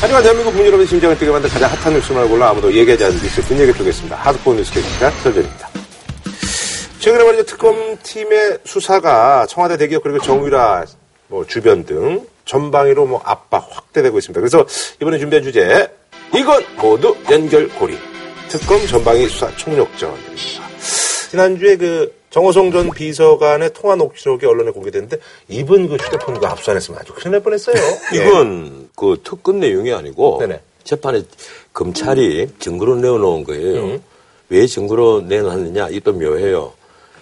하지만 대한민국 국민 여러분의 심장을 뛰게 만든 가장 핫한 뉴스만 골라 아무도 얘기하지 않는 뉴스 뒷얘기 드리겠습니다. 하드코어 뉴스 캐스터 설전입니다. 최근에 말이죠 특검팀의 수사가 청와대 대기업 그리고 정유라 뭐 주변 등 전방위로 뭐 압박 확대되고 있습니다. 그래서 이번에 준비한 주제 이건 모두 연결고리 특검 전방위 수사 총력전입니다. 지난주에 그 정호성 전 비서관의 통화 녹취록이 언론에 공개됐는데 이분 그 휴대폰 그 압수 안 했으면 아주 큰일 날 뻔했어요. 이건 그 특권 내용이 아니고 네네. 재판에 검찰이 증거로 내어놓은 거예요. 음. 왜 증거로 내놨느냐? 이또 묘해요.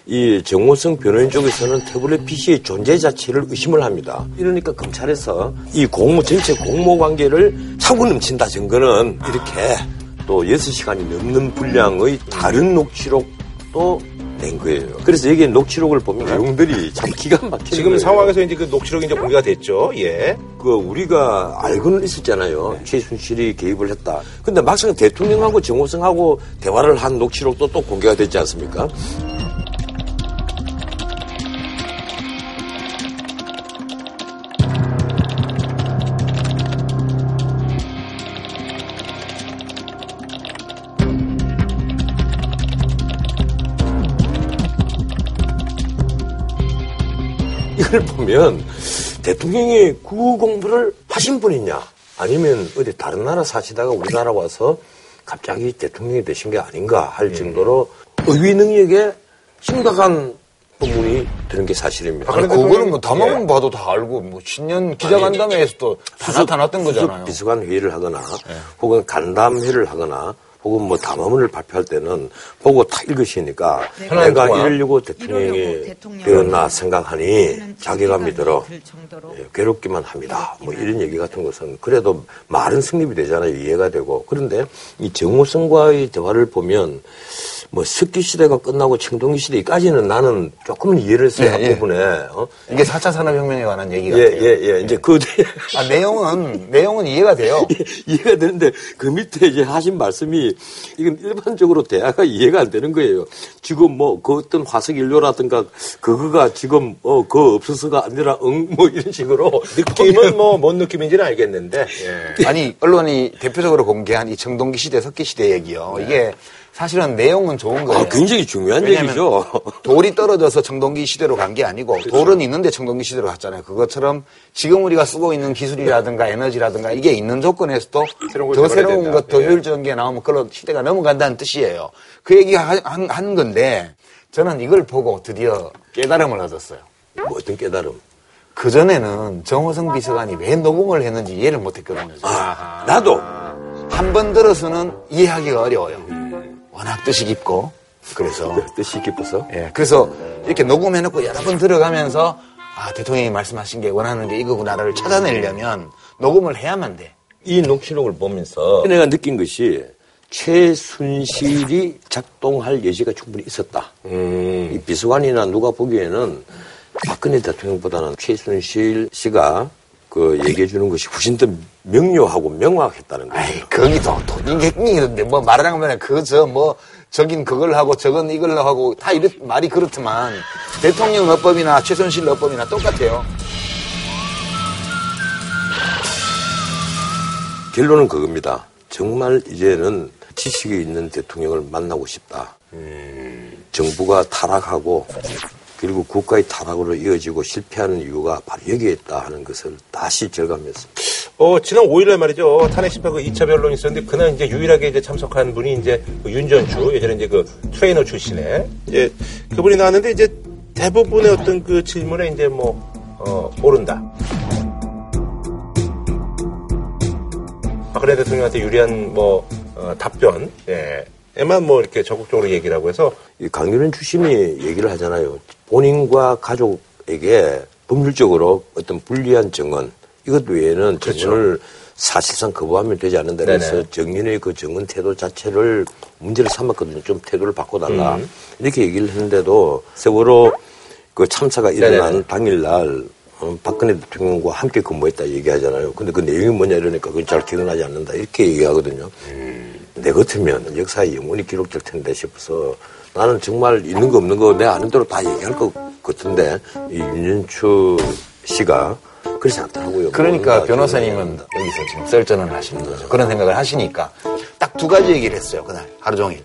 이 정호성 변호인 쪽에서는 태블릿 PC의 존재 자체를 의심을 합니다. 이러니까 검찰에서 이 공모 전체 공모 관계를 사고 넘친다 증거는 이렇게 또 6시간이 넘는 분량의 다른 녹취록도 낸 거예요. 그래서 여기 녹취록을 보면 내용들이 참 기가 막히는 지금 거예요. 상황에서 이제 그 녹취록이 이제 공개가 됐죠. 예. 그 우리가 알고는 있었잖아요. 최순실이 개입을 했다. 근데 막상 대통령하고 정호성하고 대화를 한 녹취록도 또 공개가 됐지 않습니까? 이걸 보면 대통령이 국어 공부를 하신 분이냐 아니면 어디 다른 나라 사시다가 우리나라 와서 갑자기 대통령이 되신 게 아닌가 할 정도로 의위 능력에 심각한 부분이 드는 게 사실입니다. 아니, 그런데 그거는 좀- 뭐 다만 봐도 다 알고, 뭐, 신년 기자간담회에서도 다 나타났던 거잖아요. 비서관 회의를 하거나 혹은 간담회를 하거나 혹은 뭐 담화문을 발표할 때는 보고 다 읽으시니까 편한 내가 이러려고 대통령이 대통령이 되었나 생각하니 자괴감이 들어 예, 괴롭기만 합니다. 뭐 이런 얘기 같은 것은 그래도 말은 성립이 되잖아요. 이해가 되고. 그런데 이 정호성과의 대화를 보면 뭐 석기 시대가 끝나고 청동기 시대까지는 나는 조금은 이해를 했어요. 예, 한 예. 부분에. 어? 이게 4차 산업혁명에 관한 얘기 예, 같아요. 예, 예. 이제 그 아, 내용은, 내용은 이해가 돼요. 이해가 되는데 그 밑에 이제 하신 말씀이 이건 일반적으로 대화가 이해가 안 되는 거예요. 지금 뭐 그 어떤 화석 연료라든가 그거가 지금 어 그 없어서가 아니라 응 뭐 이런 식으로 느낌은 뭐 뭔 느낌인지는 알겠는데. 예. 아니, 언론이 대표적으로 공개한 이 정동기 시대, 석기 시대 얘기요. 이게 사실은 내용은 좋은 거예요. 아, 굉장히 중요한 얘기죠. 돌이 떨어져서 청동기 시대로 간 게 아니고 돌은 있는데 청동기 시대로 갔잖아요. 그것처럼 지금 우리가 쓰고 있는 기술이라든가 에너지라든가 이게 있는 조건에서도 새로운 걸더 새로운. 것, 더 예. 효율적인 게 나오면 그걸로 시대가 넘어간다는 뜻이에요. 그 얘기 한, 한, 한 건데 저는 이걸 보고 드디어 깨달음을 얻었어요. 뭐 어떤 깨달음. 그전에는 정호성 비서관이 왜 녹음을 했는지 이해를 못했거든요. 아, 나도 한 번 들어서는 이해하기가 어려워요. 워낙 뜻이 깊고 그래서 뜻이 깊어서 예, 그래서 이렇게 녹음해놓고 여러 번 들어가면서 아 대통령이 말씀하신 게 원하는 게 이거구나를 찾아내려면 녹음을 해야만 돼. 이 녹취록을 보면서 내가 느낀 것이 최순실이 작동할 여지가 충분히 있었다. 이 비서관이나 누가 보기에는 박근혜 대통령보다는 최순실 씨가 그 얘기해 주는 것이 훨씬 더 명료하고 명확했다는 거예요. 아이 거기도 돈이 객기인데 뭐 말하는 거면 그저 뭐 저긴 그걸 하고 저건 이걸 하고 다 이렇 말이 그렇지만 대통령 어법이나 최순실 어법이나 똑같아요. 결론은 그겁니다. 정말 이제는 지식이 있는 대통령을 만나고 싶다. 정부가 타락하고 그리고 국가의 타락으로 이어지고 실패하는 이유가 바로 여기에 있다 하는 것을 다시 절감했습니다. 어, 지난 5일날 말이죠. 탄핵 심판 그 2차 변론이 있었는데, 그날 이제 유일하게 이제 참석한 분이 이제 그 윤전추, 예전에 이제 그 트레이너 출신의, 이제 그분이 나왔는데, 이제 대부분의 어떤 그 질문에 이제 뭐, 어, 모른다. 박근혜 대통령한테 유리한 뭐, 어, 답변, 예. 에만 뭐 이렇게 적극적으로 얘기를 하고 해서, 이 강윤현 주심이 얘기를 하잖아요. 본인과 가족에게 법률적으로 어떤 불리한 증언, 이것 외에는 증언을 사실상 거부하면 되지 않는다 그래서 네네. 정윤의 그 증언 태도 자체를 문제를 삼았거든요. 좀 태도를 바꿔달라. 이렇게 얘기를 했는데도 세월호 그 참사가 일어난 네네네. 당일날 어, 박근혜 대통령과 함께 근무했다 얘기하잖아요. 근데 그 내용이 뭐냐 이러니까 그건 잘 기억나지 않는다 이렇게 얘기하거든요. 내 같으면 역사에 영원히 기록될 텐데 싶어서 나는 정말 있는 거 없는 거 내 아는 대로 다 얘기할 것 같은데 이 윤현추 씨가 그렇지 않더라고요. 그러니까 뭔가 변호사님은 여기서 지금 썰전을 하시는 거죠. 그런 생각을 하시니까 딱 두 가지 얘기를 했어요. 그날 하루 종일.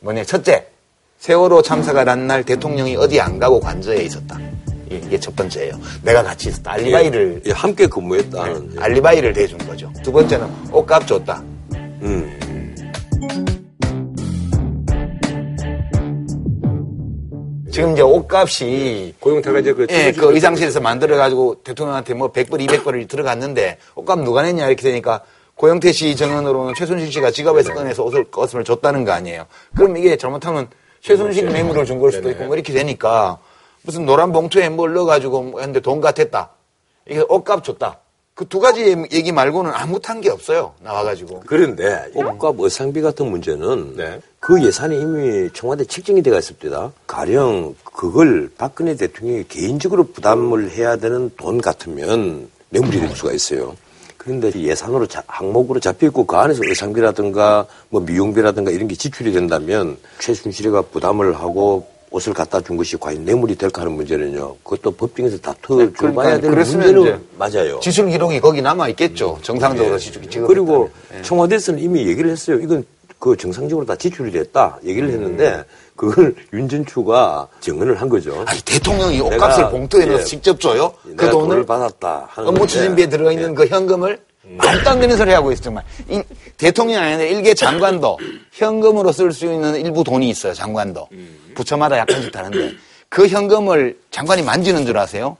뭐냐 첫째 세월호 참사가 난 날 대통령이 어디 안 가고 관저에 있었다. 이게 첫 번째예요. 내가 같이 있었다. 알리바이를 예, 함께 근무했다는. 예. 알리바이를 대준 거죠. 두 번째는 옷값 줬다. 음. 지금 이제 옷값이 고용태가 이제 그, 예, 그 의상실에서 만들어 가지고 대통령한테 뭐 100불, 200불이 들어갔는데 옷값 누가 냈냐 이렇게 되니까 고영태 씨 정언으로는 최순실 씨가 지갑에서 꺼내서 옷을, 옷을 줬다는 거 아니에요. 그럼 이게 잘못하면 최순실이 뇌물을 준 걸 수도 있고 뭐 이렇게 되니까 무슨 노란 봉투에 뭘 넣어가지고 뭐 했는데 돈 같았다. 이게 옷값 줬다. 그 두 가지 얘기 말고는 아무 탄게 없어요. 나와가지고. 그런데 옷값 의상비 같은 문제는 네. 그 예산이 이미 청와대 책정이 돼가 있습니다. 가령 그걸 박근혜 대통령이 개인적으로 부담을 해야 되는 돈 같으면 뇌물이 될 수가 있어요. 그런데 예산으로 자- 항목으로 잡혀 있고 그 안에서 의상비라든가 뭐 미용비라든가 이런 게 지출이 된다면 최순실이가 부담을 하고 옷을 갖다 준 것이 과연 뇌물이 될까 하는 문제는요. 그것도 법정에서 다투어 줘봐야 될 그랬으면 문제는 맞아요. 지출 기록이 거기 남아 있겠죠. 정상적으로 지출 기록. 그리고 청와대에서는 이미 얘기를 했어요. 이건 그 정상적으로 다 지출이 됐다 얘기를 했는데 그걸 윤전추가 증언을 한 거죠. 아니 대통령이 옷값을 내가, 봉투에 넣어서 예, 직접 줘요? 그 돈을 돈을 받았다 하는 업무 건데. 추진비에 들어있는 그 현금을 말도 안 되는 소리 하고 있어 정말. 이, 대통령 아닌데 일개 장관도 현금으로 쓸 수 있는 일부 돈이 있어요. 장관도 부처마다 약간씩 다른데 그 현금을 장관이 만지는 줄 아세요?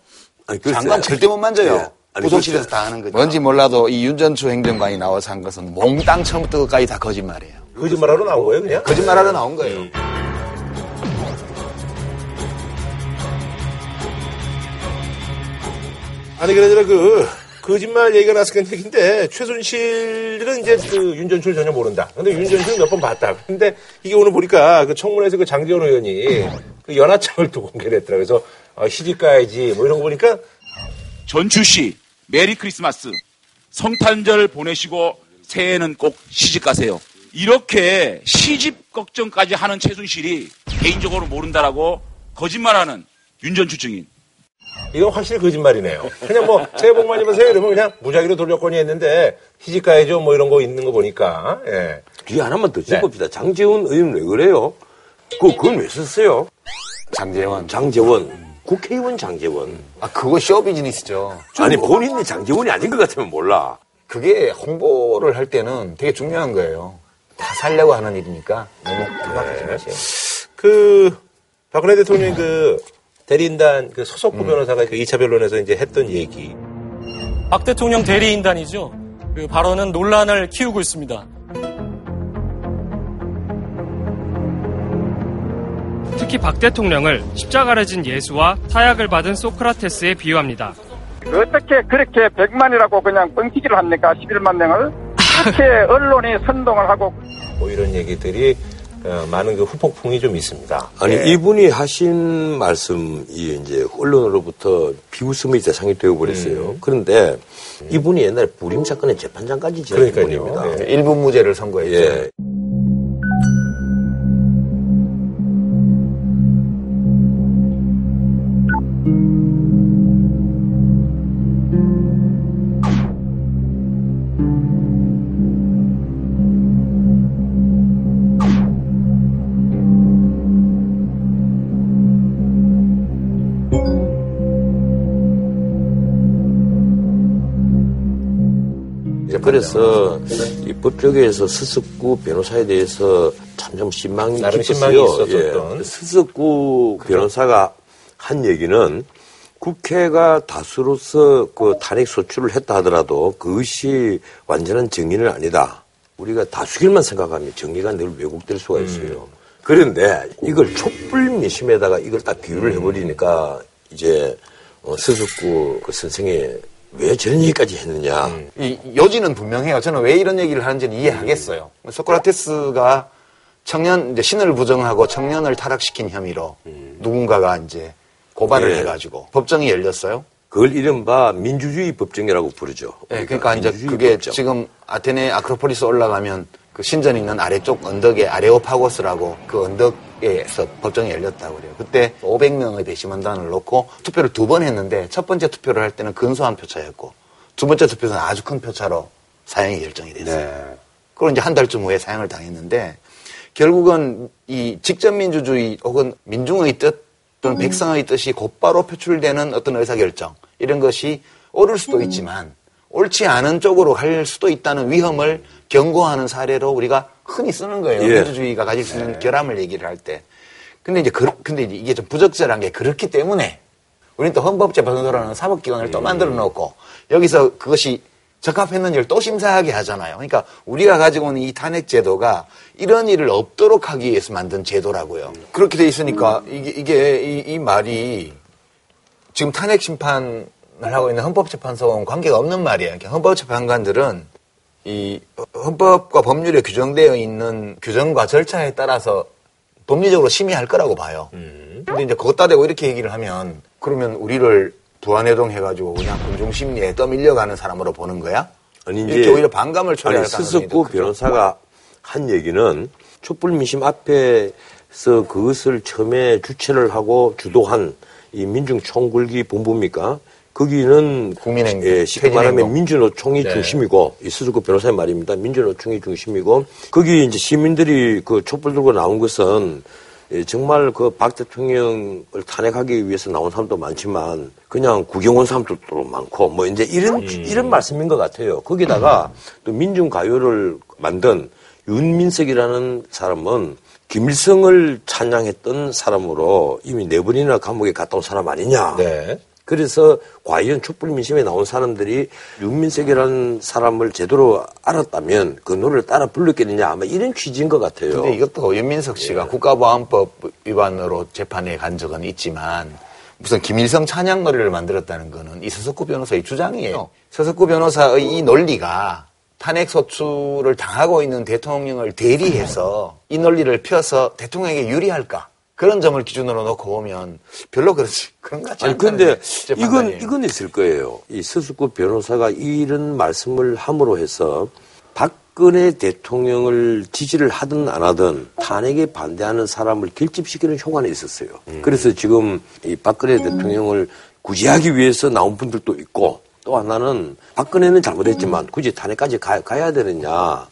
아니. 장관 절대 못 만져요. 예. 아니, 부속실에서. 다 하는 거죠. 뭔지 몰라도 이 윤전추 행정관이 나와서 한 것은 몽땅 처음부터 끝까지 다 거짓말이에요. 거짓말하러 나온 거예요, 그냥? 거짓말하러 나온 거예요. 아니, 그러니까 그, 거짓말 얘기가 나서 그런 얘기인데, 최순실은 이제 그 윤전출 전혀 모른다. 근데 윤전출 몇 번 봤다. 근데 이게 오늘 보니까 그 청문회에서 그 장재원 의원이 그 연하장을 또 공개를 했더라. 그래서 어, 시집 가야지 뭐 이런 거 보니까 전주 씨 메리 크리스마스 성탄절 보내시고 새해는 꼭 시집 가세요. 이렇게 시집 걱정까지 하는 최순실이 개인적으로 모른다라고 거짓말하는 윤 전 추 증인. 이건 확실히 거짓말이네요. 그냥 뭐 새해 복 많이 받으세요 이러면 그냥 무작위로 돌려거니 했는데 시집 가야죠 뭐 이런 거 있는 거 보니까 예. 뒤에 하나만 더 네. 짚읍시다. 장재원 의원 왜 그래요? 그, 그건 왜 썼어요? 장재원. 장재원. 국회의원 장재원. 아 그거 쇼 비즈니스죠. 아니, 본인이 장재원이 아닌 것 같으면 몰라. 그게 홍보를 할 때는 되게 중요한 거예요. 다 살려고 하는 일이니까 너무 급박하지 마세요. 그 박근혜 대통령 그 대리인단 그 서석구 변호사가 그 2차 변론에서 이제 했던 얘기 박 대통령 대리인단이죠. 그 발언은 논란을 키우고 있습니다. 특히 박 대통령을 십자가를 진 예수와 타약을 받은 소크라테스에 비유합니다. 어떻게 그렇게 100만이라고 그냥 뻥튀기를 합니까? 11만 명을? 그렇게 언론이 선동을 하고 뭐 이런 얘기들이 어, 많은 그 후폭풍이 좀 있습니다. 아니 예. 이분이 하신 말씀이 이제 언론으로부터 비웃음의 대상이 되어버렸어요. 음. 그런데 이분이 옛날에 부림 사건의 재판장까지 지낸 그러니까요. 분입니다. 예. 일부 무죄를 선고했죠. 예. 그래서 이 법조계에서 스석구 변호사에 대해서 참좀 신망이 나름. 신망이 있었었던. 예. 스석구 변호사가 한 얘기는 국회가 다수로서 그 탄핵 소추를 했다 하더라도 그것이 완전한 정의는 아니다. 우리가 다수결만 생각하면 정의가 늘 왜곡될 수가 있어요. 그런데 이걸 촛불 민심에다가 이걸 딱 비유를 해버리니까 이제 어, 서석구 그 선생이 왜 저런 얘기까지 했느냐. 이 요지는 분명해요. 저는 왜 이런 얘기를 하는지는 이해하겠어요. 소크라테스가 청년 이제 신을 부정하고 청년을 타락시킨 혐의로 누군가가 이제 고발을 예. 해가지고 법정이 열렸어요. 그걸 이른바 민주주의 법정이라고 부르죠. 예, 그러니까 이제 민주주의 그게 법정. 지금 아테네 아크로폴리스 올라가면 그 신전 있는 아래쪽 언덕에 아레오파고스라고 그 언덕 지역에서 법정이 열렸다고 그래요. 그때 500명의 배심원단을 놓고 투표를 두 번 했는데 첫 번째 투표를 할 때는 근소한 표차였고 두 번째 투표는 아주 큰 표차로 사형이 결정이 됐어요. 네. 그걸 이제 한 달쯤 후에 사형을 당했는데 결국은 이 직접 민주주의 혹은 민중의 뜻 또는 백성의 뜻이 곧바로 표출되는 어떤 의사결정 이런 것이 옳을 수도 있지만 옳지 않은 쪽으로 갈 수도 있다는 위험을 경고하는 사례로 우리가 흔히 쓰는 거예요. 예. 민주주의가 가질 수 있는 결함을 얘기를 할 때. 근데 이제 그, 근데 이제 이게 좀 부적절한 게 그렇기 때문에 우리는 또 헌법재판소라는 사법기관을 또 만들어 놓고 여기서 그것이 적합했는지를 또 심사하게 하잖아요. 그러니까 우리가 가지고 있는 이 탄핵 제도가 이런 일을 없도록 하기 위해서 만든 제도라고요. 그렇게 돼 있으니까 이게, 이게 이, 이 말이 지금 탄핵 심판을 하고 있는 헌법재판소와는 관계가 없는 말이에요. 그러니까 헌법재판관들은 이 헌법과 법률에 규정되어 있는 규정과 절차에 따라서 법리적으로 심의할 거라고 봐요. 근데 이제 그것 따대고 이렇게 얘기를 하면 그러면 우리를 부안해동 해가지고 그냥 군중 심리에 떠밀려가는 사람으로 보는 거야? 아니 이제 이렇게 오히려 반감을 초래할 아니, 크죠. 변호사가 한 얘기는 촛불 민심 앞에서 그것을 처음에 주체를 하고 주도한 이 민중 총굴기 본부입니까? 거기는 국민행동, 예, 쉽게 말하면. 민주노총이 네. 중심이고 이 스스쿠 변호사의 말입니다. 민주노총이 중심이고 거기 이제 시민들이 그 촛불 들고 나온 것은 예, 정말 그 박 대통령을 탄핵하기 위해서 나온 사람도 많지만 그냥 구경 온 사람들도 많고 뭐 이제 이런 이런 말씀인 것 같아요. 거기다가 또 민중 가요를 만든 윤민석이라는 사람은 김일성을 찬양했던 사람으로 이미 네 번이나 감옥에 갔다 온 사람 아니냐. 네. 그래서 과연 촛불 민심에 나온 사람들이 윤민석이라는 사람을 제대로 알았다면 그 노래를 따라 불렀겠느냐 아마 이런 취지인 것 같아요. 근데 이것도 윤민석 씨가 예. 국가보안법 위반으로 재판에 간 적은 있지만 무슨 김일성 찬양 노래를 만들었다는 거는 이 서석구 변호사의 주장이에요. 서석구 변호사의 이 논리가 탄핵 소추를 당하고 있는 대통령을 대리해서 이 논리를 펴서 대통령에게 유리할까? 그런 점을 기준으로 놓고 보면 별로 그렇지 그런 것 같지 아니 않다는 근데 이건. 이건 있을 거예요. 이 서수구 변호사가 이런 말씀을 함으로 해서 박근혜 대통령을 지지를 하든 안 하든 탄핵에 반대하는 사람을 결집시키는 효과는 있었어요. 그래서 지금 이 박근혜 대통령을 구제하기 위해서 나온 분들도 있고 또 하나는 박근혜는 잘못했지만 굳이 탄핵까지 가, 가야 되느냐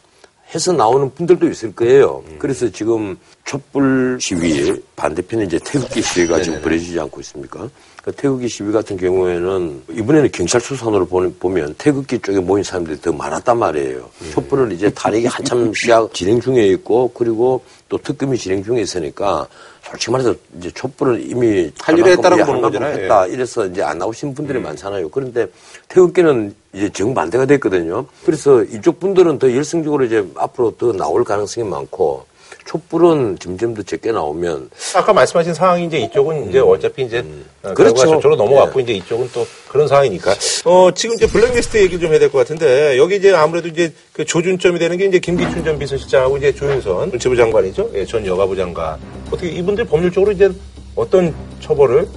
해서 나오는 분들도 있을 거예요. 그래서 지금 촛불 시위 반대편에 이제 태극기 시위가 지금 벌어지지 않고 있습니까? 그 태극기 시위 같은 경우에는 이번에는 경찰 수산으로 보- 보면 태극기 쪽에 모인 사람들이 더 많았단 말이에요. 촛불은 이제 탄핵이 한참 시작 진행 중에 있고 그리고 또 특검이 진행 중에 있으니까 솔직히 말해서 이제 촛불은 이미 탄일에 했다라고 보는 거잖아요. 했다 이래서 이제 안 나오신 분들이 많잖아요. 그런데 태극기는 이제 정반대가 됐거든요. 그래서 이쪽 분들은 더 열성적으로 이제 앞으로 더 나올 가능성이 많고 촛불은 점점 더 적게 나오면 아까 말씀하신 상황이 이제 이쪽은 이제 어차피 이제 어, 그렇죠. 저쪽으로 넘어갔고 이제 이쪽은 또 그런 상황이니까. 어, 지금 이제 블랙리스트 얘기를 좀 해야 될 것 같은데 여기 이제 아무래도 이제 그 조준점이 되는 게 이제 김기춘 전 비서실장하고 이제 조윤선 문체부 장관이죠. 예, 전 여가부 장관. 어떻게 이분들 법률적으로 이제 어떤 처벌을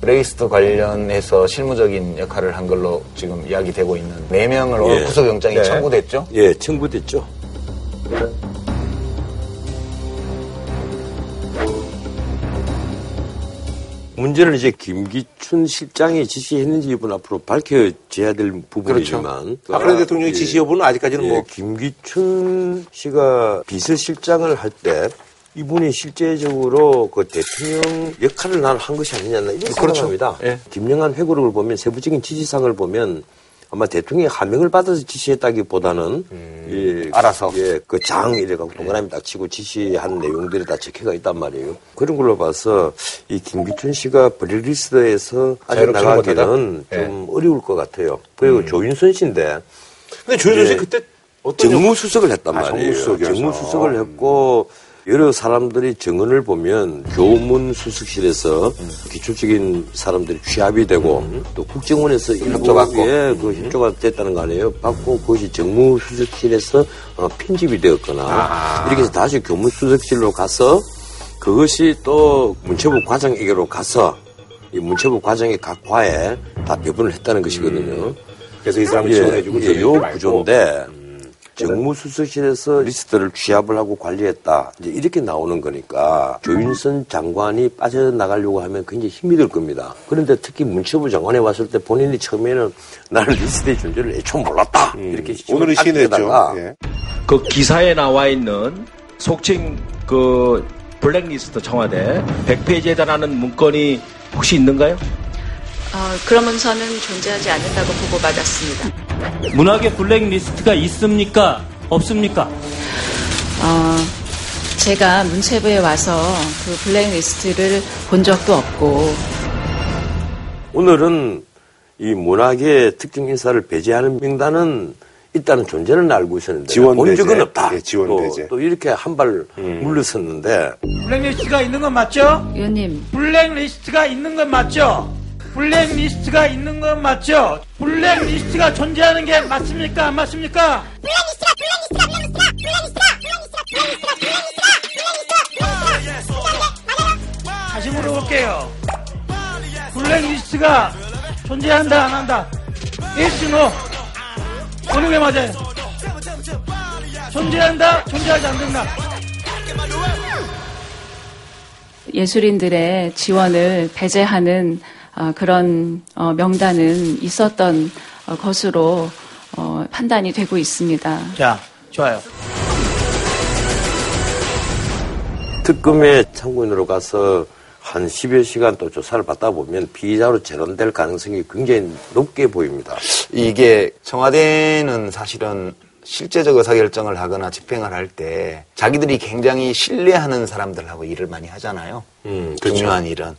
리스트 관련해서 실무적인 역할을 한 걸로 지금 이야기되고 있는 네명을 오늘 예. 구속영장이 네. 청구됐죠. 예 청구됐죠. 문제는 이제 김기춘 실장이 지시했는지 이분 앞으로 밝혀져야 될 부분이지만 박근혜 대통령의 예. 지시 여부는 아직까지는 예, 뭐 김기춘 씨가 비서실장을 할 때 이분이 실제적으로 그 대통령 역할을 나는 한 것이 아니냐 이런 그렇죠. 생각합니다. 예. 김영한 회고록을 보면 세부적인 지시상을 보면 아마 대통령이 하명을 받아서 지시했다기보다는 예, 알아서. 예, 그장 이래갖고 동그라미 딱 치고 지시한 내용들이 다 적혀가 있단 말이에요. 그런 걸로 봐서 이 김기춘 씨가 블랙리스트에서 아직 나가기는? 예. 좀 어려울 것 같아요. 그리고 조윤선 씨인데 근데 조윤선 씨 예. 그때 어떤 정무수석을 했단 아, 말이에요. 정무수석을 했고 여러 사람들이 증언을 보면 교문 수석실에서 기초적인 사람들이 취합이 되고 또 국정원에서 일부 받고. 예, 그 협조가 됐다는 거 아니에요. 받고 그것이 정무 수석실에서 어, 편집이 되었거나 이렇게 해서 다시 교문 수석실로 가서 그것이 또 문체부 과장에게로 가서 이 문체부 과장의 각 과에 다 배분을 했다는 것이거든요. 그래서 이 사람을 예, 지원해주고 예, 요 지원해주지 말고. 구조인데 정무수석실에서 리스트를 취합을 하고 관리했다. 이제 이렇게 나오는 거니까 조윤선 장관이 빠져나가려고 하면 굉장히 힘이 들 겁니다. 그런데 특히 문체부 장관에 왔을 때 본인이 처음에는 나는 리스트의 존재를 애초 몰랐다. 이렇게 오늘은 딱 시인했죠. 예. 그 기사에 나와 있는 속칭 그 블랙리스트 청와대 100페이지에 달하는 문건이 혹시 있는가요? 어, 그런 문서는 존재하지 않는다고 보고받았습니다. 문학의 블랙리스트가 있습니까? 없습니까? 어, 제가 문체부에 와서 그 블랙리스트를 본 적도 없고 오늘은 이 문학의 특정 인사를 배제하는 명단은 있다는 존재는 알고 있었는데 지원 본 적은. 없다. 예, 지원 또, 배제. 음. 또 이렇게 한발 물러섰는데 블랙리스트가 있는 건 맞죠? 의원님 블랙리스트가 있는 건 맞죠? 블랙리스트가 있는 건 맞죠? 블랙리스트가 존재하는 게 맞습니까? 안 맞습니까? 다시 물어볼게요. 블랙리스트가 존재한다, 안 한다? no? 어느 게 맞아요? 존재한다, 존재하지 않는다? 예술인들의 지원을 배제하는 어, 그런 어, 명단은 있었던 어, 것으로 어, 판단이 되고 있습니다. 자, 좋아요. 특검에 참고인으로 가서 한 10여 시간 또 조사를 받다 보면 피의자로 재론될 가능성이 굉장히 높게 보입니다. 이게 청와대는 사실은 실제적 의사결정을 하거나 집행을 할 때 자기들이 굉장히 신뢰하는 사람들하고 일을 많이 하잖아요. 음, 그렇죠. 중요한 일은.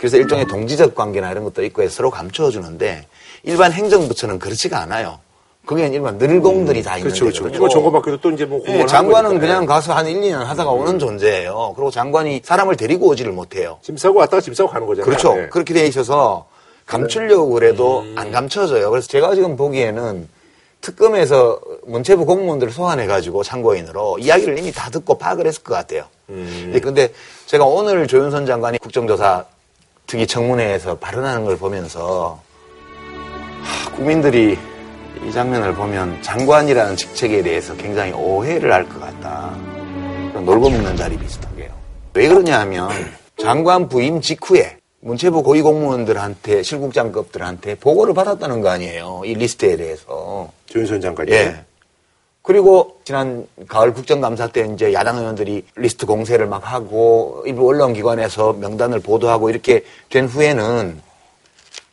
그래서 일종의 동지적 관계나 이런 것도 있고 해서 서로 감춰 주는데 일반 행정부처는 그렇지가 않아요. 거기는 일반 늘공들이 다 있는 그렇죠, 그렇죠. 데거든요. 뭐 정권밖에도 또 이제 뭐 예, 공무원 장관은. 그냥 가서 한 1, 2년 하다가 오는 존재예요. 그리고 장관이 사람을 데리고 오지를 못해요. 짐 싸고 왔다가 짐 싸고 가는 거잖아요. 그렇죠. 예. 그렇게 돼 있어서 감추려고 그래도 안 감춰져요. 그래서 제가 지금 보기에는 특검에서 문체부 공무원들을 소환해가지고 참고인으로 이야기를 이미 다 듣고 파악을 했을 것 같아요. 예, 근데 제가 오늘 조윤선 장관이 국정조사 특위 청문회에서 발언하는 걸 보면서 하, 국민들이 이 장면을 보면 장관이라는 직책에 대해서 굉장히 오해를 할 것 같다. 놀고 먹는 자리 비슷하게요. 왜 그러냐 하면 장관 부임 직후에 문체부 고위공무원들한테 실국장급들한테 보고를 받았다는 거 아니에요. 이 리스트에 대해서. 조윤선 장관이. 예. 그리고 지난 가을 국정감사 때 이제 야당 의원들이 리스트 공세를 막 하고 일부 언론기관에서 명단을 보도하고 이렇게 된 후에는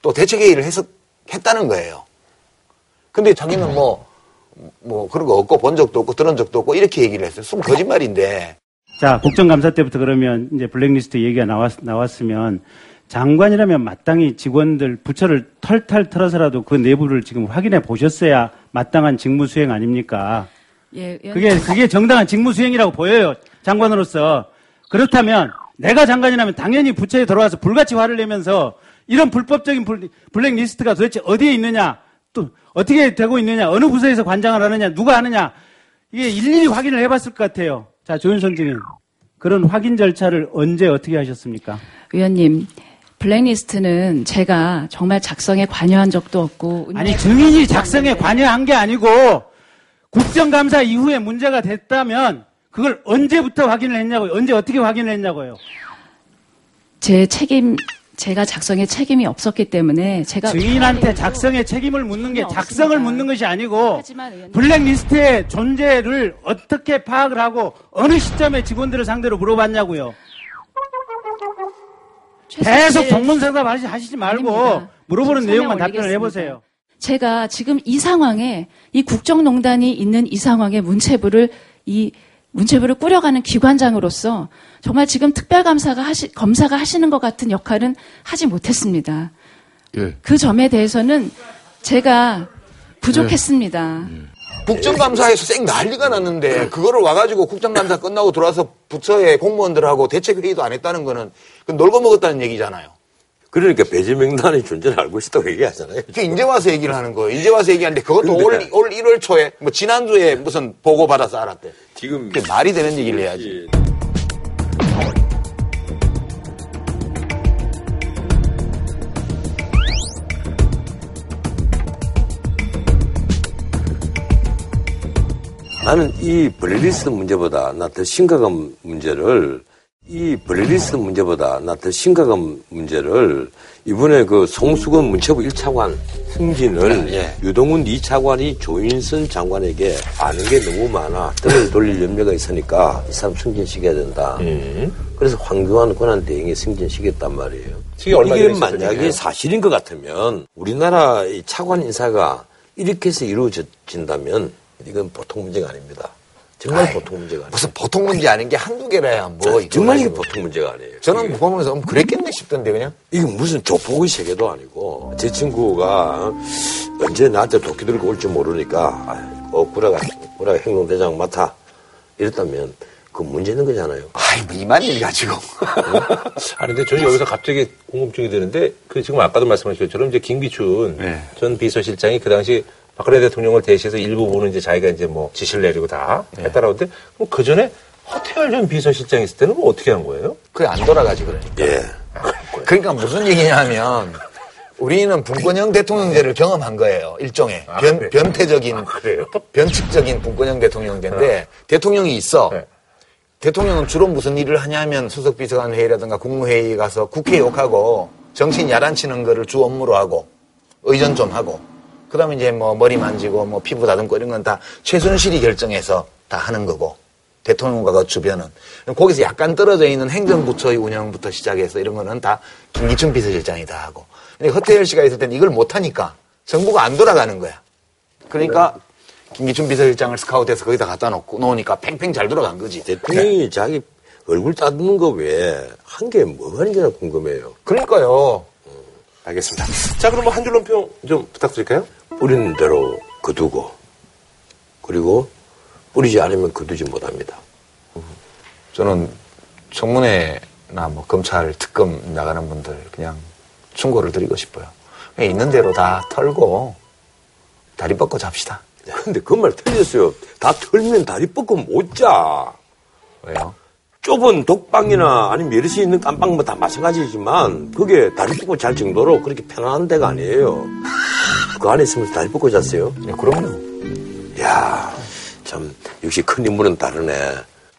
또 대책회의를 해서 했다는 거예요. 근데 자기는 뭐, 뭐 그런 거 없고 본 적도 없고 들은 적도 없고 이렇게 얘기를 했어요. 순 거짓말인데. 자, 국정감사 때부터 그러면 이제 블랙리스트 얘기가 나왔, 나왔으면 장관이라면 마땅히 직원들 부처를 털털 털어서라도 그 내부를 지금 확인해 보셨어야 마땅한 직무 수행 아닙니까? 예, 의원님. 그게 그게 정당한 직무 수행이라고 보여요. 장관으로서. 그렇다면 내가 장관이라면 당연히 부처에 들어와서 불같이 화를 내면서 이런 불법적인 블- 블랙리스트가 도대체 어디에 있느냐? 또 어떻게 되고 있느냐? 어느 부서에서 관장을 하느냐? 누가 하느냐? 이게 일일이 확인을 해봤을 것 같아요. 자, 조윤선 증인. 그런 확인 절차를 언제 어떻게 하셨습니까? 의원님, 블랙리스트는 제가 정말 작성에 관여한 적도 없고 아니, 증인이 작성에 관여한 게 아니고 국정감사 이후에 문제가 됐다면 그걸 언제부터 확인을 했냐고요? 언제 어떻게 확인을 했냐고요? 제 책임 제가 작성에 책임이 없었기 때문에 제가 증인한테 작성의 책임을 묻는 게 없습니다. 작성을 묻는 것이 아니고 블랙리스트의 존재를 어떻게 파악을 하고 어느 시점에 직원들을 상대로 물어봤냐고요. 계속 하시- 하시지 말고 아닙니다. 물어보는 내용만 답변을. 해보세요. 제가 지금 이 상황에 이 국정농단이 있는 이 상황에 문체부를 이 문체부를 꾸려가는 기관장으로서 정말 지금 특별감사가 하시, 검사가 하시는 것 같은 역할은 하지 못했습니다. 그 점에 대해서는 제가 부족했습니다. 국정감사에서 쌩 난리가 났는데 그거를 와가지고 국정감사 끝나고 들어와서 부처의 공무원들하고 대책회의도 안 했다는 거는 그 놀고 먹었다는 얘기잖아요. 그러니까 배제 명단의 존재를 알고 있다고 얘기하잖아요. 그 이제 와서 얘기를 하는 거예요. 이제 와서 얘기하는데 그것도 올, 올 1월 초에 뭐 지난주에 무슨 보고 받아서 알았대. 지금 그게 말이 되는 얘기를 해야지. 나는 이 블랙리스트 문제보다 나 더 심각한 문제를 이 블랙리스트 문제보다 나 더 심각한 문제를 이번에 그 송수건 문체부 1차관 승진을 예. 유동훈 2차관이 조인선 장관에게 아는 게 너무 많아. 등을 돌릴 염려가 있으니까 이 사람 승진시켜야 된다. 그래서 황교안 권한 대행에 승진시켰단 말이에요. 이게 만약에. 사실인 것 같으면 우리나라 이 차관 인사가 이렇게 해서 이루어진다면 이건 보통 문제가 아닙니다. 정말 보통 문제가 아니에요. 무슨 보통 문제 아닌 게 한두 개라야 뭐 이거 정말 이게. 보통 문제가 아니에요. 저는 보면서 음, 그랬겠네 싶던데 그냥. 이게 무슨 조폭의 세계도 아니고 제 친구가 언제 나한테 도끼 들고 올지 모르니까 아, 어 구라가 구라가 행동대장 맡아 이랬다면 그 문제 있는 거잖아요. 아이 뭐 이만 일 가지고. 아니, 근데 저는 여기서 갑자기 궁금증이 드는데, 그 지금 아까도 말씀하신 것처럼 이제 김기춘 네. 전 비서실장이 그 당시 박근혜 대통령을 대시해서 일부분은 이제 자기가 이제 뭐 지시를 내리고 다 네. 했다라고 하는데, 그럼 그 전에 허태열 전 비서실장 있을 때는 뭐 어떻게 한 거예요? 그게 안 돌아가지 그러니까. 예. 그러니까 무슨 얘기냐면 우리는 분권형 대통령제를 경험한 거예요. 일종의 아, 변, 그래요? 변태적인 그래요? 변칙적인 분권형 대통령제인데 대통령이 있어. 네. 대통령은 주로 무슨 일을 하냐면 수석 비서관 회의라든가 국무회의 가서 국회 욕하고 정치인 야단치는 거를 주 업무로 하고 의전 좀 하고 그 다음에 이제 뭐 머리 만지고 뭐 피부 다듬고 이런 건 다 최순실이 결정해서 다 하는 거고 대통령과 그 주변은 거기서 약간 떨어져 있는 행정부처의 운영부터 시작해서 이런 거는 다 김기춘 비서실장이 다 하고 근데 허태열 씨가 있을 때는 이걸 못 하니까 정부가 안 돌아가는 거야. 그러니까 김기춘 비서실장을 스카우트해서 거기다 갖다 놓고 놓으니까 팽팽 잘 돌아간 거지. 대통령이 자기 얼굴 따드는 거 외에 한 게 뭐가 있는지나 궁금해요. 그러니까요. 알겠습니다. 자, 그럼 뭐 한 줄로 평좀 부탁드릴까요? 뿌리는 대로 거두고 그리고 뿌리지 않으면 거두지 못합니다. 저는 청문회나 뭐 검찰 특검 나가는 분들 그냥 충고를 드리고 싶어요. 그냥 있는 대로 다 털고 다리 뻗고 잡시다. 근데 그 말 틀렸어요. 다 털면 다리 뻗고 못 자. 왜요? 좁은 독방이나 아니면 메르시 있는 깜방 뭐 다 마찬가지지만 그게 다리 뻗고 잘 정도로 그렇게 편안한 데가 아니에요. 그 안에 있으면 다리 뻗고 잤어요. 네, 그럼요. 야, 참 역시 큰 인물은 다르네.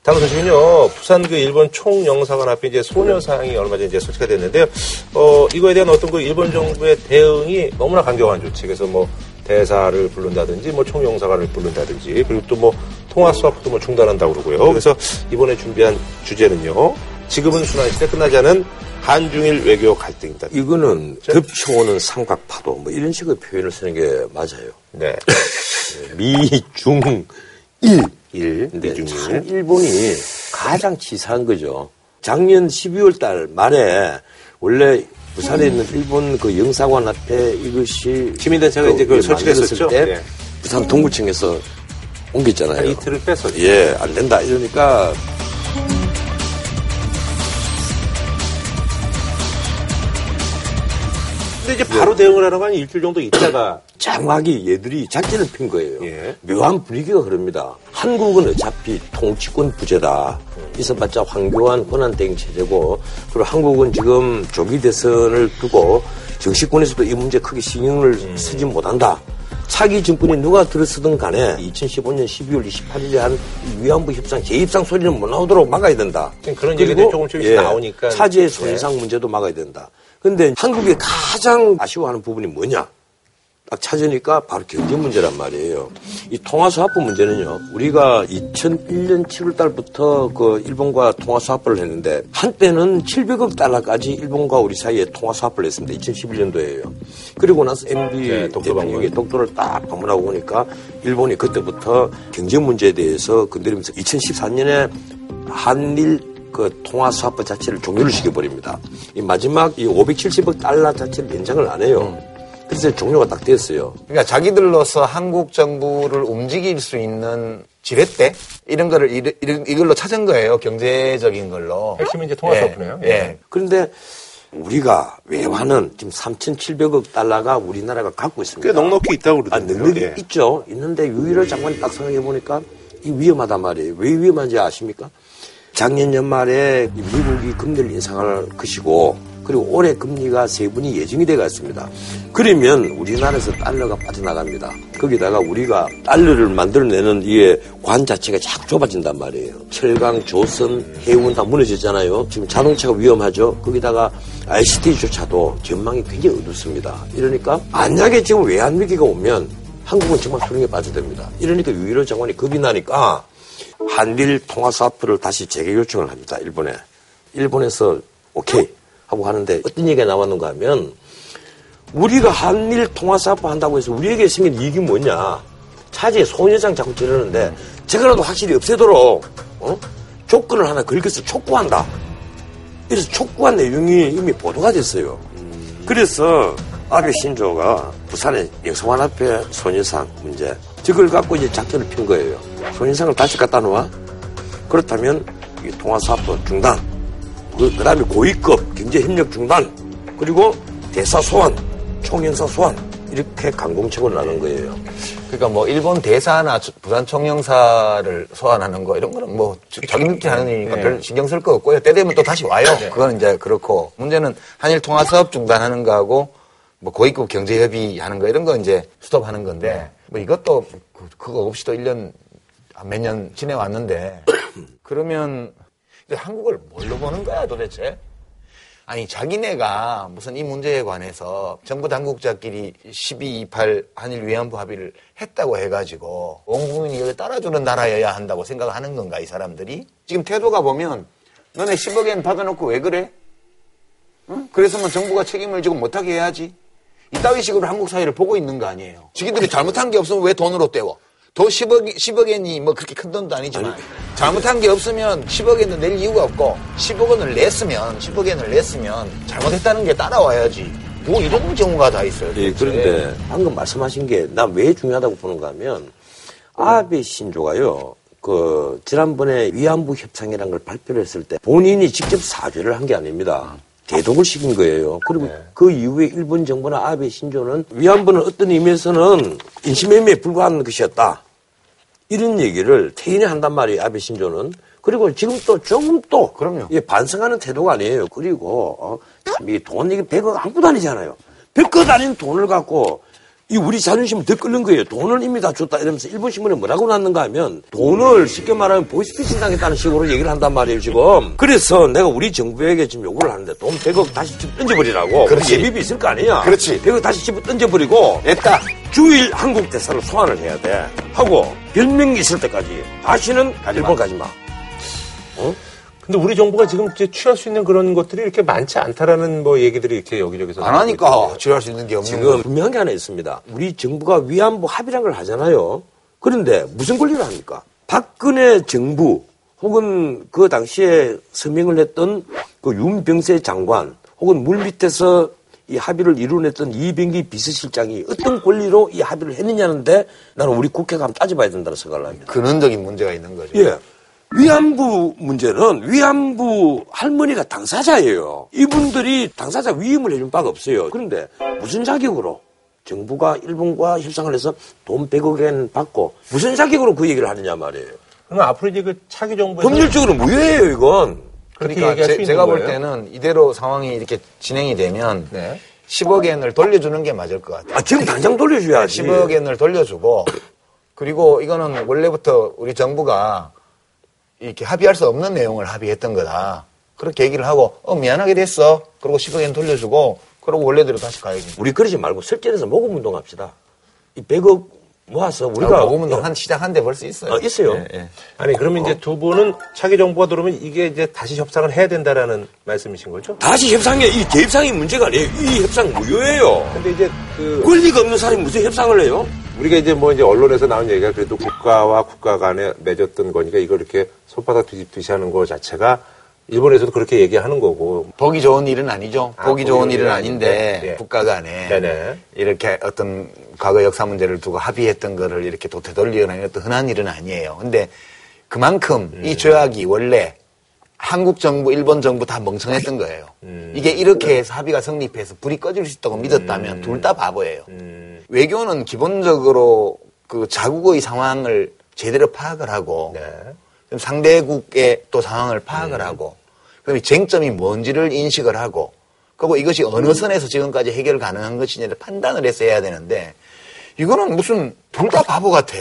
다음 소식은요, 부산 그 일본 총영사관 앞에 이제 소녀상이 얼마 전에 이제 설치가 됐는데요. 어, 이거에 대한 어떤 그 일본 정부의 대응이 너무나 강경한 조치. 그래서 뭐 대사를 부른다든지 뭐 총영사관을 부른다든지 그리고 또 뭐 통화 수업도 뭐 중단한다고 그러고요. 그래서 이번에 준비한 주제는요, 지금은 순환 시대 끝나지 않은 한중일 외교 갈등이다. 이거는 덮쳐오는 삼각파도 뭐 이런 식의 표현을 쓰는 게 맞아요. 네. 미중 일. 미중일. 참 일본이 가장 치사한 거죠. 작년 12월 달 말에 원래 부산에 있는 일본 그 영사관 앞에 이것이 시민단체가 이제 그걸 설치를 만들었을 했었죠? 때 네. 부산 동구청에서 옮겼잖아요. 한 이틀을 뺐었죠. 예, 안 된다. 이러니까 근데 이제 바로 대응을 하라고 한 일주일 정도 있다가 장하게 얘들이 작전을 핀 거예요. 예. 묘한 분위기가 그럽니다. 한국은 어차피 통치권 부재다. 있어봤자 황교안 권한대행 체제고 그리고 한국은 지금 조기 대선을 두고 정치권에서도 이 문제 크게 신경을 쓰지 못한다. 차기 정권이 누가 들어서든 간에 2015년 12월 28일에 한 위안부 협상 재입상 소리는 못 나오도록 막아야 된다. 그런 조금 조금씩 예, 나오니까. 차지의 네. 손해상 문제도 막아야 된다. 근데 한국이 가장 아쉬워하는 부분이 뭐냐? 딱 찾으니까 바로 경제 문제란 말이에요. 이 통화수합부 문제는요, 우리가 2001년 7월 달부터 그 일본과 통화수합부를 했는데, 한때는 700억 달러까지 일본과 우리 사이에 통화수합부를 했습니다. 2011년도에요. 그리고 나서 MB 네, 대통령이 독도를 딱 방문하고 보니까, 일본이 그때부터 경제 문제에 대해서 건드리면서 2014년에 한일 그 통화수합부 자체를 종료를 시켜버립니다. 이 마지막 이 570억 달러 자체를 연장을 안 해요. 그래서 종료가 딱 됐어요. 그러니까 자기들로서 한국 정부를 움직일 수 있는 지렛대 이런 거를 이- 이- 이걸로 찾은 거예요. 경제적인 걸로. 핵심은 이제 통화수합부네요. 예. 예. 그런데 우리가 외화는 지금 3,700억 달러가 우리나라가 갖고 있습니다. 꽤 넉넉히 있다고 아, 그러던데요. 능력이 예. 있죠. 있는데 유일을 장관이 딱 생각해 보니까 이 위험하단 말이에요. 왜 위험한지 아십니까? 작년 연말에 이 미국이 금리를 인상할 것이고 그리고 올해 금리가 세 분이 예정이 되어 갔습니다. 그러면 우리나라에서 달러가 빠져나갑니다. 거기다가 우리가 달러를 만들어내는 이게 관 자체가 자꾸 좁아진단 말이에요. 철강, 조선, 해운 다 무너졌잖아요. 지금 자동차가 위험하죠. 거기다가 ICT조차도 전망이 굉장히 어둡습니다. 이러니까 만약에 지금 외환 위기가 오면 한국은 정말 수렁에 빠져듭니다. 이러니까 유일호 장관이 겁이 나니까 한일 통화 사업을 다시 재개 요청을 합니다. 일본에. 일본에서 오케이 하고 하는데 어떤 얘기가 나왔는가 하면 우리가 한일 통화 사업 한다고 해서 우리에게 생긴 이익이 뭐냐. 차지에 소녀장 자꾸 지르는데 저거라도 확실히 없애도록 어? 조건을 하나 걸겨서 촉구한다. 그래서 촉구한 내용이 이미 보도가 됐어요. 그래서 아베 신조가 부산의 영성환 앞에 소녀상 문제 저걸 갖고 이제 작전을 핀 거예요. 소녀상을 다시 갖다 놓아. 그렇다면 이 통화사업도 중단. 그, 그 다음에 고위급 경제협력 중단. 그리고 대사 소환, 총영사 소환. 이렇게 강공책을 나눈 거예요. 그러니까 뭐 일본 대사나 주- 부산 총영사를 소환하는 거 이런 거는 뭐 자기들끼리 하는 일이니까 네. 별 신경 쓸 거 없고요. 때 되면 또 다시 와요. 그거는 이제 그렇고 문제는 한일 통화 사업 중단하는 거하고 뭐 고위급 경제 협의 하는 거 이런 거 이제 스톱하는 건데 뭐 이것도 그- 그거 없이 또 1년 몇 년 지내왔는데 그러면 이제 한국을 뭘로 보는 거야 도대체? 아니 자기네가 무슨 이 문제에 관해서 정부 당국자끼리 1228 한일 위안부 합의를 했다고 해가지고 온 국민이 이걸 따라주는 나라여야 한다고 생각하는 건가 이 사람들이? 지금 태도가 보면 너네 10억엔 받아놓고 왜 그래? 응? 그래서면 정부가 책임을 지고 못하게 해야지. 이따위 식으로 한국 사회를 보고 있는 거 아니에요. 지기들이 잘못한 게 없으면 왜 돈으로 때워? 더 10억, 10억엔이 뭐 그렇게 큰 돈도 아니지만 잘못한 게 없으면 10억엔도 낼 이유가 없고 10억 원을 냈으면 10억엔을 냈으면 잘못했다는 게 따라와야지. 뭐 이런 경우가 다 있어요. 예. 그런데 방금 말씀하신 게 난 왜 중요하다고 보는가 하면 아베 신조가요. 그 지난번에 위안부 협상이라는 걸 발표를 했을 때 본인이 직접 사죄를 한 게 아닙니다. 대독을 시킨 거예요. 그리고 그 이후에 일본 정부나 아베 신조는 위안부는 어떤 의미에서는 인신매매에 불과한 것이었다. 이런 얘기를 퇴인이 한단 말이에요, 아베 신조는. 그리고 지금 또 조금 또 그럼요. 예, 반성하는 태도가 아니에요. 그리고 어, 참 이게 돈 이게 100억 안고 다니잖아요. 100억 아닌 돈을 갖고 이 우리 자존심을 더 끓는 거예요. 돈을 이미 다 줬다 이러면서 일본 신문에 뭐라고 났는가 하면 돈을 쉽게 말하면 보이스피싱 당했다는 식으로 얘기를 한단 말이에요, 지금. 그래서 내가 우리 정부에게 지금 요구를 하는데 돈 100억 다시 집 던져버리라고. 그렇지. 예비비 있을 거 아니야. 그렇지. 100억 다시 집어 던져버리고 냈다. 주일 한국 대사를 소환을 해야 돼. 하고 별명이 있을 때까지 다시는 일본 가지 마. 근데 우리 정부가 지금 이제 취할 수 있는 그런 것들이 이렇게 많지 않다라는 뭐 얘기들이 이렇게 여기저기서 안 하니까. 지랄 수 있는 게 없는 지금. 분명한 게 하나 있습니다. 우리 정부가 위안부 합의란 걸 하잖아요. 그런데 무슨 권리를 합니까? 박근혜 정부 혹은 그 당시에 서명을 했던 그 윤병세 장관 혹은 물 밑에서 이 합의를 이뤄냈던 이병기 비서실장이 어떤 권리로 이 합의를 했느냐는데 나는 우리 국회가 한번 따져봐야 된다고 생각을 합니다. 근원적인 문제가 있는 거죠. 예. 위안부 문제는 위안부 할머니가 당사자예요. 이분들이 당사자 위임을 해준 바가 없어요. 그런데 무슨 자격으로 정부가 일본과 협상을 해서 돈 100억엔 받고 무슨 자격으로 그 얘기를 하느냐 말이에요. 그럼 앞으로 이제 그 차기 정부에서 법률적으로 무효예요, 이건. 그러니까 제, 있는 제가 볼 거예요? 때는 이대로 상황이 이렇게 진행이 되면 네. 10억 엔을 돌려주는 게 맞을 것 같아요. 아, 지금 당장 돌려줘야지. 10억 엔을 돌려주고 그리고 이거는 원래부터 우리 정부가 이렇게 합의할 수 없는 내용을 합의했던 거다. 그렇게 얘기를 하고 어 미안하게 됐어. 그리고 10억엔 돌려주고 그리고 원래대로 다시 가야지. 우리 그러지 말고 설전에서 모금 운동합시다. 이 100억 모아서 우리가 모금운동 한 시작한 데 벌써 있어요. 어, 있어요. 예, 예. 아니 그러면 이제 두 분은 차기 정부가 들어오면 이게 이제 다시 협상을 해야 된다라는 말씀이신 거죠? 다시 협상에 이 재협상이 문제가 아니에요. 이 협상 무효예요. 근데 이제 그 권리가 없는 사람이 무슨 협상을 해요? 우리가 이제 뭐 이제 언론에서 나온 얘기가 그래도 국가와 국가 간에 맺었던 거니까 이걸 이렇게 손바닥 뒤집듯이 하는 거 자체가 일본에서도 그렇게 얘기하는 거고 보기 좋은 일은 아니죠. 아, 보기 보기 좋은 일은 아닌데 아닌데, 예. 국가 간에 네네. 이렇게 어떤 과거 역사 문제를 두고 합의했던 거를 이렇게 또 되돌리거나 어떤 흔한 일은 아니에요. 근데 그만큼 음. 이 조약이 원래 한국 정부, 일본 정부 다 멍청했던 거예요. 음. 이게 이렇게 해서 합의가 성립해서 불이 꺼질 수 있다고 믿었다면 둘다 바보예요. 음. 외교는 기본적으로 그 자국의 상황을 제대로 파악을 하고 네. 좀 상대국의 또 상황을 파악을 하고 그다음에 쟁점이 뭔지를 인식을 하고 그리고 이것이 어느 선에서 지금까지 해결 가능한 것이냐를 판단을 해서 해야 되는데 이거는 무슨 둘 다 바보 같아.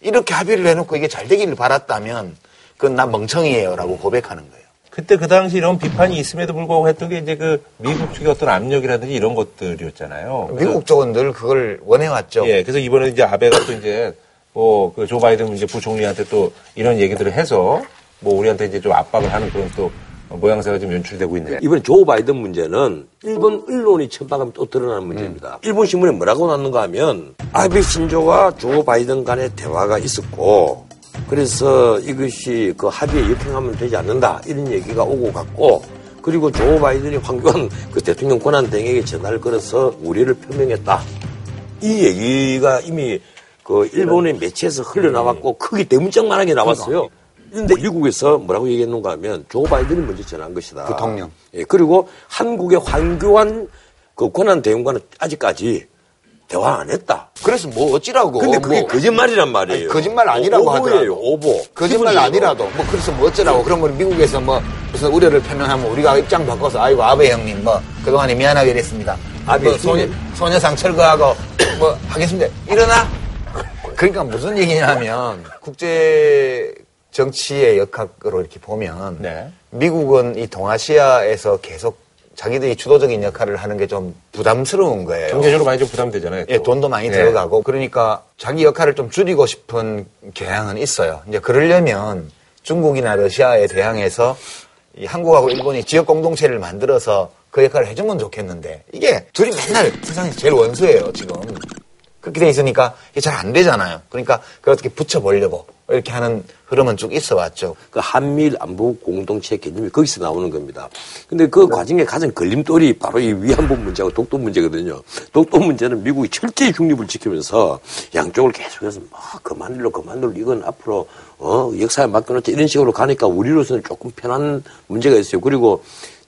이렇게 합의를 해놓고 이게 잘 되기를 바랐다면 그건 난 멍청이에요라고 고백하는 거예요. 그때 그 당시 이런 비판이 있음에도 불구하고 했던 게 이제 그 미국 측의 어떤 압력이라든지 이런 것들이었잖아요. 미국 쪽은 늘 그걸 원해왔죠. 예, 그래서 이번에 이제 아베가 또 이제 뭐그조 바이든 이제 부총리한테 또 이런 얘기들을 해서 뭐 우리한테 이제 좀 압박을 하는 그런 또 모양새가 좀 연출되고 있는. 이번에 조 바이든 문제는 일본 언론이 천박하면 또 드러나는 문제입니다. 일본 신문에 뭐라고 났는가 하면 아베 신조와 조 바이든 간의 대화가 있었고 그래서 이것이 그 합의에 역행하면 되지 않는다 이런 얘기가 오고 갔고 그리고 조 바이든이 황교안 그 대통령 권한 대행에게 전화를 걸어서 우려를 표명했다. 이 얘기가 이미 그 일본의 매체에서 흘러나왔고 크게 대문짝만하게 나왔어요. 그런데 미국에서 뭐라고 얘기했는가 하면 조 바이든이 먼저 전화한 것이다. 부통령. 예, 그리고 한국의 황교안 그 권한 대행과는 아직까지 대화 안 했다. 그래서 뭐 어찌라고. 근데 그게 뭐. 거짓말이란 말이에요. 아니, 거짓말 아니라고 하더라도. 오보. 거짓말 기본적으로. 아니라도 뭐 그래서 뭐 어쩌라고 그러면 미국에서 뭐 무슨 우려를 표명하면 우리가 입장 바꿔서 아이고 아베 형님 뭐 그동안에 미안하게 이랬습니다. 아베 뭐 소녀. 소녀상 철거하고 뭐 하겠습니다. 일어나. 그러니까 무슨 얘기냐면 국제 정치의 역학으로 이렇게 보면 네. 미국은 이 동아시아에서 계속 자기들이 주도적인 역할을 하는 게 좀 부담스러운 거예요. 경제적으로 많이 좀 부담되잖아요. 예, 또. 돈도 많이 네. 들어가고 그러니까 자기 역할을 좀 줄이고 싶은 경향은 있어요. 이제 그러려면 중국이나 러시아에 대항해서 이 한국하고 일본이 지역 공동체를 만들어서 그 역할을 해주면 좋겠는데 이게 둘이 맨날 세상에서 제일 원수예요 지금 그렇게 돼 있으니까 이게 잘 안 되잖아요. 그러니까 그걸 어떻게 붙여보려고 이렇게 하는 흐름은 쭉 있어 왔죠. 그 한미일 안보 공동체 개념이 거기서 나오는 겁니다. 근데 그 과정에 가장 걸림돌이 바로 이 위안부 문제하고 독도 문제거든요. 독도 문제는 미국이 철저히 중립을 지키면서 양쪽을 계속해서 뭐 그만 일로 그만 일로 이건 앞으로 어 역사에 맡겨놓자 이런 식으로 가니까 우리로서는 조금 편한 문제가 있어요. 그리고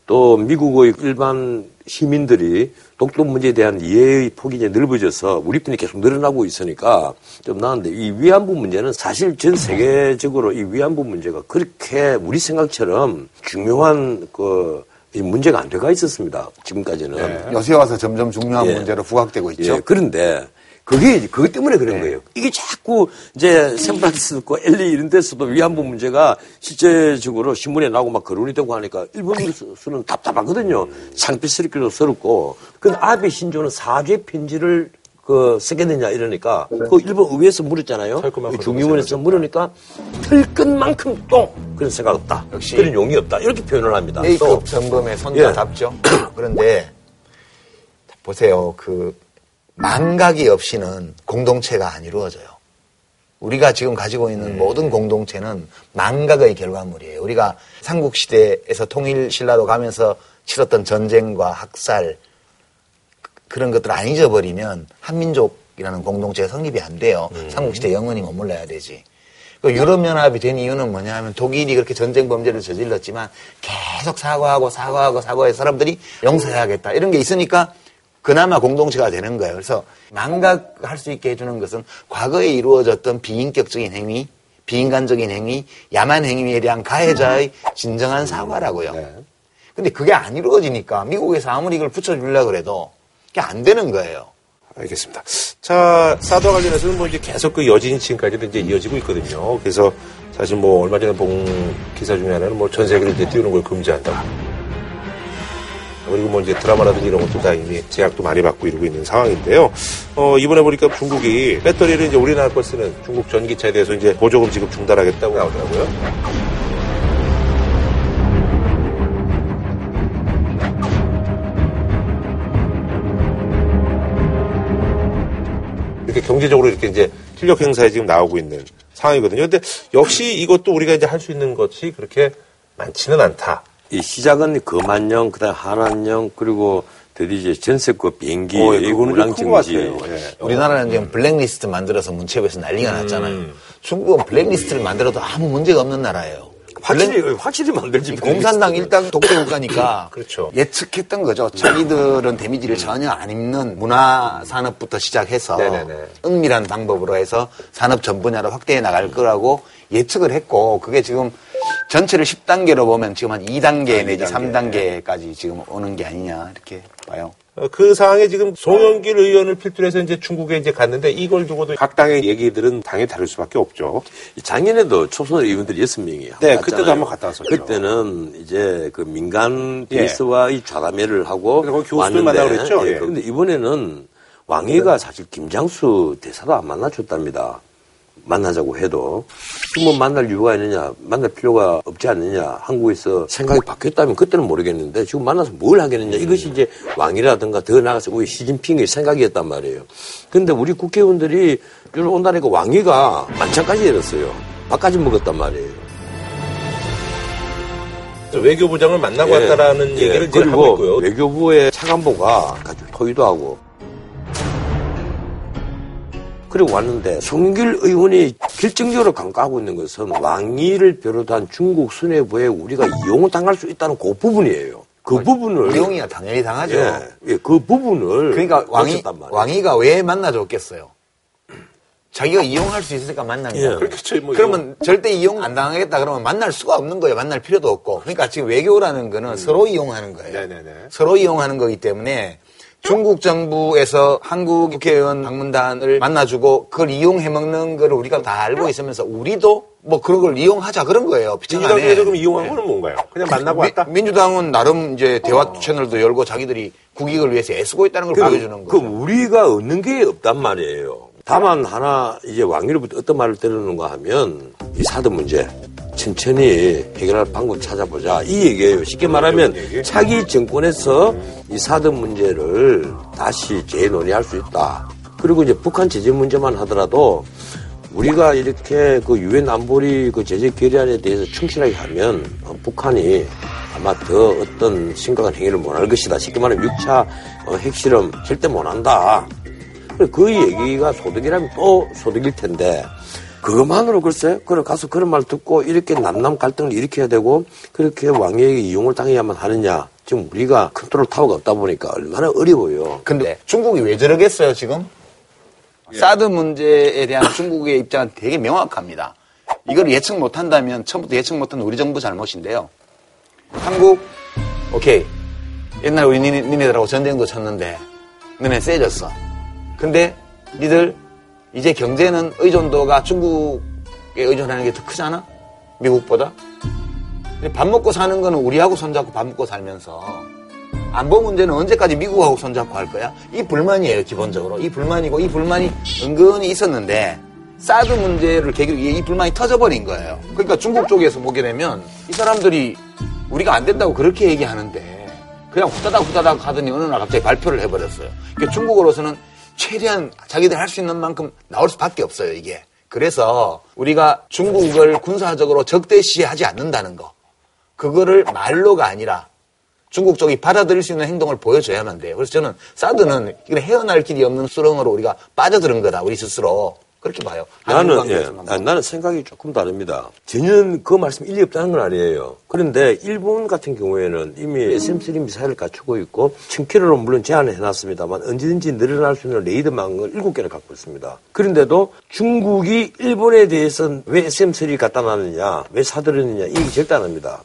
또 미국의 일반 시민들이 독도 문제에 대한 이해의 폭이 이제 넓어져서 우리 편이 계속 늘어나고 있으니까 좀 나은데 이 위안부 문제는 사실 전 세계적으로 이 위안부 문제가 그렇게 우리 생각처럼 중요한 그이 문제가 안 돼가 있었습니다. 지금까지는. 요새 와서 점점 중요한 예. 문제로 부각되고 있죠. 예, 그런데 그게 그것 때문에 그런 거예요. 이게 자꾸 이제 샌프란시스코, LA 이런 데서도 위안부 문제가 실제적으로 신문에 나오고 막 거론이 되고 하니까 일본으로서는 답답하거든요. 창피스럽기도 서럽고. 근데 아베 신조는 사죄 편지를 그 쓰겠느냐 이러니까 그 일본 의회에서 물었잖아요. 그 중의원에서 물으니까 털끝만큼 똥 그런 생각 없다. 역시. 그런 용이 없다. 이렇게 표현을 합니다. 또 A급 점검의 손자답죠. 그런데 보세요. 그 망각이 없이는 공동체가 안 이루어져요. 우리가 지금 가지고 있는 모든 공동체는 망각의 결과물이에요. 우리가 삼국시대에서 통일신라도 가면서 치렀던 전쟁과 학살 그런 것들 안 잊어버리면 한민족이라는 공동체가 성립이 안 돼요. 삼국시대 영원히 머물러야 되지. 그 유럽연합이 된 이유는 뭐냐 하면 독일이 그렇게 전쟁 범죄를 저질렀지만 계속 사과하고 사과하고 사과해서 사람들이 용서해야겠다. 이런 게 있으니까 그나마 공동체가 되는 거예요. 그래서 망각할 수 있게 해주는 것은 과거에 이루어졌던 비인격적인 행위, 비인간적인 행위, 야만 행위에 대한 가해자의 진정한 사과라고요. 근데 그게 안 이루어지니까 미국에서 아무리 이걸 붙여주려고 그래도 그게 안 되는 거예요. 알겠습니다. 자, 사도와 관련해서는 뭐 이제 계속 그 여진이 지금까지도 이제 이어지고 있거든요. 그래서 사실 뭐 얼마 전에 본 기사 중에 하나는 뭐 전 세계를 이제 띄우는 걸 금지한다고. 그리고 뭐 이제 드라마라든지 이런 것도 다 이미 제약도 많이 받고 이러고 있는 상황인데요. 어, 이번에 보니까 중국이 배터리를 이제 우리나라 걸 쓰는 중국 전기차에 대해서 이제 보조금 지급 중단하겠다고 나오더라고요. 이렇게 경제적으로 이렇게 이제 실력 행사에 지금 나오고 있는 상황이거든요. 근데 역시 이것도 우리가 이제 할 수 있는 것이 그렇게 많지는 않다. 이 시작은 금한령, 그다음 한한령, 그리고 드디어 이제 전세급 비행기 어, 예, 큰것 운항정지. 같아요. 예. 우리나라는 지금 블랙리스트 만들어서 문체부에서 난리가 음. 났잖아요. 중국은 블랙리스트를 만들어도 아무 문제가 없는 나라예요. 확실히, 확실히 만들지. 공산당 일당 독재 국가니까 그렇죠. 예측했던 거죠. 자기들은 데미지를 전혀 안 입는 문화 산업부터 시작해서 네네네. 은밀한 방법으로 해서 산업 전 분야로 확대해 나갈 거라고 예측을 했고 그게 지금 전체를 10단계로 보면 지금 한 2단계 아, 내지 2단계. 3단계까지 지금 오는 게 아니냐 이렇게 봐요. 어, 그 상황에 지금 송영길 의원을 필두로 해서 이제 중국에 이제 갔는데 이걸 두고도 각 당의 얘기들은 당연히 다를 수밖에 없죠. 작년에도 초선 의원들이 여섯 명이 네, 갔잖아요. 그때도 한번 갔다 왔었죠. 그때는 이제 그 민간 예. 베이스와의 좌담회를 하고 그래서 거기 교수들 왔는데 만나고 그랬죠? 예. 그런데 이번에는 왕위가 사실 김장수 대사도 안 만나줬답니다. 만나자고 해도 지금 뭐 만날 이유가 있느냐 만날 필요가 없지 않느냐 한국에서 생각이 바뀌었다면 그때는 모르겠는데 지금 만나서 뭘 하겠느냐 이것이 이제 왕이라든가 더 나아가서 우리 시진핑의 생각이었단 말이에요. 근데 우리 국회의원들이 늘 온다니까 왕위가 만찬까지 열었어요. 밥까지 먹었단 말이에요. 외교부장을 만나고 예. 왔다라는 예. 얘기를 이제 하고 그리고 있고요. 외교부의 차관보가 같이 토의도 하고 그리고 왔는데 송길 의원이 결정적으로 강조하고 있는 것은 왕위를 비롯한 중국 수뇌부에 우리가 이용을 당할 수 있다는 그 부분이에요. 그 부분을 이용이야 당연히 당하죠. 예, 예, 그 부분을 그러니까 왕이. 왕이가 왜 만나줬겠어요? 자기가 이용할 수 있으니까 만난 예. 거야. 그렇겠죠. 뭐 그러면 절대 이용 안 당하겠다 그러면 만날 수가 없는 거예요. 만날 필요도 없고. 그러니까 지금 외교라는 거는 서로 이용하는 거예요. 네네네. 서로 이용하는 거기 때문에 중국 정부에서 한국 국회의원 방문단을 만나주고 그걸 이용해 먹는 거를 우리가 다 알고 있으면서 우리도 뭐 그런 걸 이용하자 그런 거예요. 민주당 안에. 중에서 그럼 이용한 거는 뭔가요? 그냥 만나고 미- 왔다? 민주당은 나름 이제 대화 채널도 열고 자기들이 국익을 위해서 애쓰고 있다는 걸 그, 보여주는 그 거죠. 우리가 얻는 게 없단 말이에요. 다만 하나 이제 왕위로부터 어떤 말을 들었는가 하면 이 사드 문제 천천히 해결할 방법 찾아보자 이 얘기예요. 쉽게 말하면 차기 정권에서 이 사드 문제를 다시 재논의할 수 있다. 그리고 이제 북한 제재 문제만 하더라도 우리가 이렇게 그 유엔 안보리 그 제재 결의안에 대해서 충실하게 하면 어, 북한이 아마 더 어떤 심각한 행위를 못할 것이다. 쉽게 말하면 6차 어, 핵실험 절대 못 한다. 그래, 그 얘기가 소득이라면 또 소득일 텐데 그것만으로 글쎄 그래 가서 그런 말 듣고 이렇게 남남 갈등을 일으켜야 되고 그렇게 왕에게 이용을 당해야만 하느냐 지금 우리가 컨트롤 타워가 없다 보니까 얼마나 어려워요. 근데 중국이 왜 저러겠어요, 지금? 사드 문제에 대한 중국의 입장은 되게 명확합니다. 이걸 예측 못 한다면 처음부터 예측 못한 우리 정부 잘못인데요. 한국, 오케이. 옛날 우리 니네, 니네들하고 전쟁도 쳤는데, 너네 세졌어. 근데 니들 이제 경제는 의존도가 중국에 의존하는 게 더 크잖아? 미국보다? 밥 먹고 사는 거는 우리하고 손잡고 밥 먹고 살면서 안보 문제는 언제까지 미국하고 손잡고 할 거야? 이 불만이에요, 기본적으로. 이 불만이고, 이 불만이 은근히 있었는데, 사드 문제를 계기로 이 불만이 터져버린 거예요. 그러니까 중국 쪽에서 보게 되면, 이 사람들이 우리가 안 된다고 그렇게 얘기하는데, 그냥 후다닥 후다닥 하더니 어느 날 갑자기 발표를 해버렸어요. 그러니까 중국으로서는 최대한 자기들 할 수 있는 만큼 나올 수밖에 없어요, 이게. 그래서 우리가 중국을 군사적으로 적대시하지 않는다는 거. 그거를 말로가 아니라 중국 쪽이 받아들일 수 있는 행동을 보여줘야만 돼요. 그래서 저는 사드는 헤어날 길이 없는 수렁으로 우리가 빠져드는 거다, 우리 스스로. 그렇게 봐요. 나는, 예, 관계에서만 아, 나는 생각이 조금 다릅니다. 전혀 그 말씀 일리 없다는 건 아니에요. 그런데 일본 같은 경우에는 이미 SM3 미사일을 갖추고 있고 1000km로 물론 제한을 해놨습니다만 언제든지 늘어날 수 있는 레이더망을 7개를 갖고 있습니다. 그런데도 중국이 일본에 대해서는 왜 SM3를 갖다 놨느냐, 왜 사들였느냐, 이 얘기 절대 안 합니다.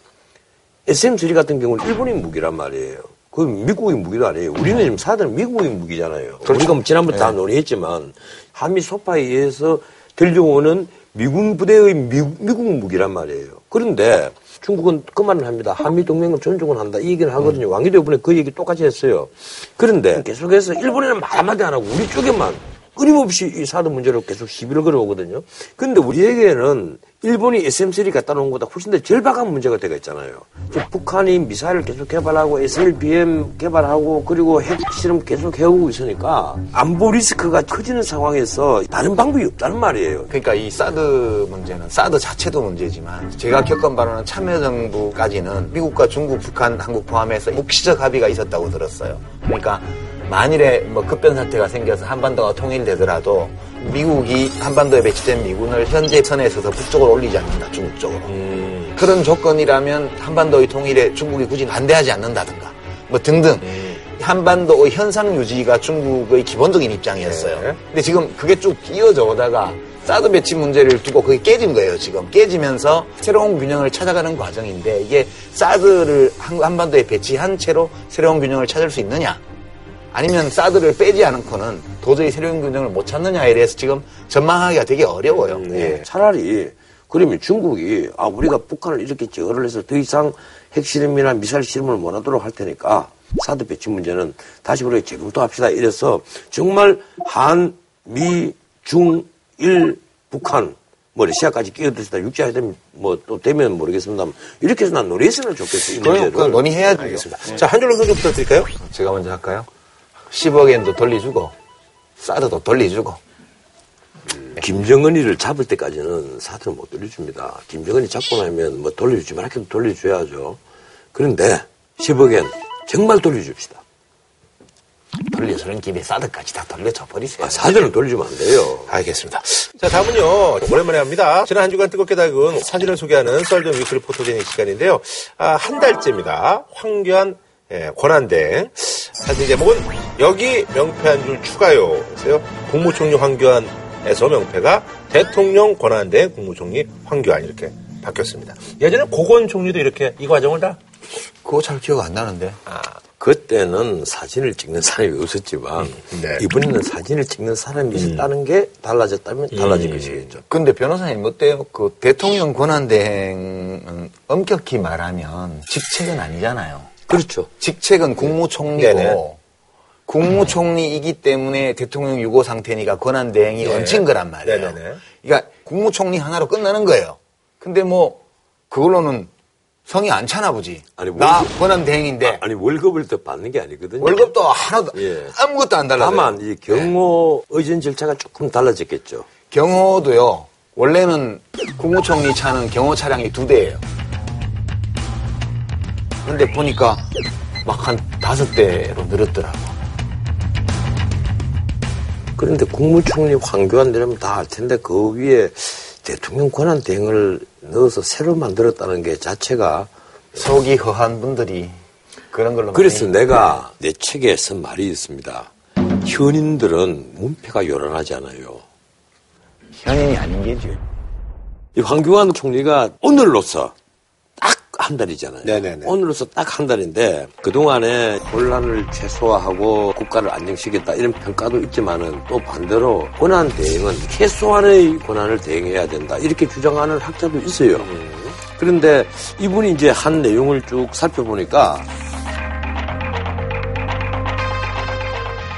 SM3 같은 경우는 일본의 무기란 말이에요. 그 미국의 무기도 아니에요. 우리는 지금 사드는 미국의 무기잖아요. 우리가 뭐 지난번에 다 논의했지만 한미 소파에 의해서 들려오는 미군 부대의 미국, 미국 무기란 말이에요. 그런데 중국은 그 말을 합니다. 한미 동맹을 존중을 한다. 이 얘기를 하거든요. 왕기도 이번에 그 얘기 똑같이 했어요. 그런데 계속해서 일본에는 말 한마디 안 하고 우리 쪽에만 끊임없이 이 사드 문제로 계속 시비를 걸어오거든요. 근데 우리에게는 일본이 SM3 갖다 놓은 것보다 훨씬 더 절박한 문제가 되어 있잖아요. 북한이 미사일을 계속 개발하고 SLBM 개발하고 그리고 핵실험 계속 해오고 있으니까 안보 리스크가 커지는 상황에서 다른 방법이 없다는 말이에요. 그러니까 이 사드 문제는 사드 자체도 문제지만 제가 겪은 바로는 참여정부까지는 미국과 중국, 북한, 한국 포함해서 묵시적 합의가 있었다고 들었어요. 그러니까 만일에 뭐 급변 사태가 생겨서 한반도가 통일되더라도 미국이 한반도에 배치된 미군을 현재 선에 서서 북쪽으로 올리지 않는다, 중국 쪽으로. 그런 조건이라면 한반도의 통일에 중국이 굳이 반대하지 않는다든가, 뭐 등등. 한반도의 현상 유지가 중국의 기본적인 입장이었어요. 근데 지금 그게 쭉 이어져 오다가 사드 배치 문제를 두고 그게 깨진 거예요, 지금. 깨지면서 새로운 균형을 찾아가는 과정인데 이게 사드를 한- 한반도에 배치한 채로 새로운 균형을 찾을 수 있느냐? 아니면 사드를 빼지 않고는 도저히 새로운 균형을 못 찾느냐에 대해서 지금 전망하기가 되게 어려워요. 예. 차라리 그러면 중국이 아 우리가 북한을 이렇게 제어를 해서 더 이상 핵실험이나 미사일 실험을 못 하도록 할 테니까 사드 배치 문제는 다시 우리가 재검토합시다 이래서 정말 한, 미, 중, 일, 북한 뭐 러시아까지 끼어들다 육지화 되면 뭐또 되면 모르겠습니다만 이렇게 해서 난 논의했으면 좋겠어요. 이 그럼 문제를. 그걸 논의해야죠. 알겠습니다. 자, 한 줄로 소개 부탁드릴까요? 제가 먼저 할까요? 10억 엔도 돌려주고 사드도 돌려주고 김정은이를 잡을 때까지는 사드는 못 돌려줍니다. 김정은이 잡고 나면 뭐 돌려주지만 하여도 돌려줘야죠. 그런데 10억엔 정말 돌려줍시다. 돌려주는 김에 사드까지 다 돌려줘 버리세요. 아, 사드는 돌려주면 안 돼요. 알겠습니다. 자, 다음은요. 오랜만에 합니다. 지난 한 주간 뜨겁게 달군 사진을 소개하는 썰전 위클리 포토제닉 시간인데요. 아, 한 달째입니다. 황교안 예, 권한대 사진 제목은 여기 명패 한 줄 추가요. 그래서요. 국무총리 황교안에서 명패가 대통령 권한대 국무총리 황교안 이렇게 바뀌었습니다. 예전에 고건 총리도 이렇게 이 과정을 다 그거 잘 기억 안 나는데. 그때는 사진을 찍는 사람이 없었지만 네. 이번에는 사진을 찍는 사람이 있었다는 게 달라졌다면 달라진 것이겠죠. 근데 변호사님 어때요? 그 대통령 권한대행은 엄격히 말하면 직책은 아니잖아요. 그렇죠. 직책은 국무총리고 네네. 국무총리이기 때문에 대통령 유고 상태니까 권한 대행이 네. 얹힌 거란 말이에요. 네네네. 그러니까 국무총리 하나로 끝나는 거예요. 근데 뭐 그걸로는 성이 안 차나 보지. 아니, 나 월급- 권한 대행인데 아 니 월급을 더 받는 게 아니거든요. 월급도 하나도 예. 아무것도 안 달라요. 다만 이 경호 의전 절차가 조금 달라졌겠죠. 경호도요. 원래는 국무총리 차는 경호 차량이 두 대예요. 근데 보니까 막 한 다섯 대로 늘었더라고. 그런데 국무총리 황교안 되려면 다 알 텐데 그 위에 대통령 권한 대행을 넣어서 새로 만들었다는 게 자체가 속이 허한 분들이 그런 걸로 그래서 내가 내 책에 쓴 말이 있습니다. 현인들은 문패가 요란하지 않아요. 현인이 아닌 게지. 이 황교안 총리가 오늘로서 딱 한 달이잖아요. 네네네. 오늘로서 딱 한 달인데 그동안에 혼란을 최소화하고 국가를 안정시켰다 이런 평가도 있지만은 또 반대로 권한 대행은 최소한의 권한을 대행해야 된다 이렇게 주장하는 학자도 있어요. 그런데 이분이 이제 한 내용을 쭉 살펴보니까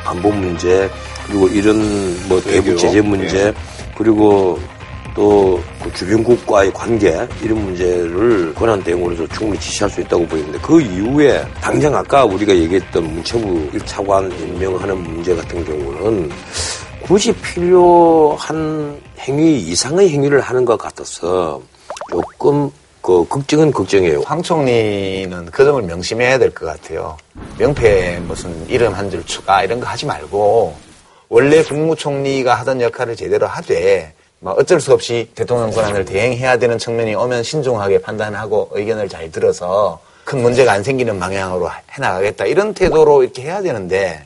안보 문제 그리고 이런 뭐 대북. 제재 문제 그리고 또 그 주변국과의 관계 이런 문제를 권한 대응으로서 충분히 지시할 수 있다고 보이는데 그 이후에 당장 아까 우리가 얘기했던 문체부 1차관 임명하는 문제 같은 경우는 굳이 필요한 행위 이상의 행위를 하는 것 같아서 조금 그 걱정은 걱정이에요. 황 총리는 그 점을 명심해야 될 것 같아요. 명패 무슨 이름 한 줄 추가 이런 거 하지 말고 원래 국무총리가 하던 역할을 제대로 하되 막 어쩔 수 없이 대통령 권한을 대행해야 되는 측면이 오면 신중하게 판단하고 의견을 잘 들어서 큰 문제가 안 생기는 방향으로 해나가겠다 이런 태도로 이렇게 해야 되는데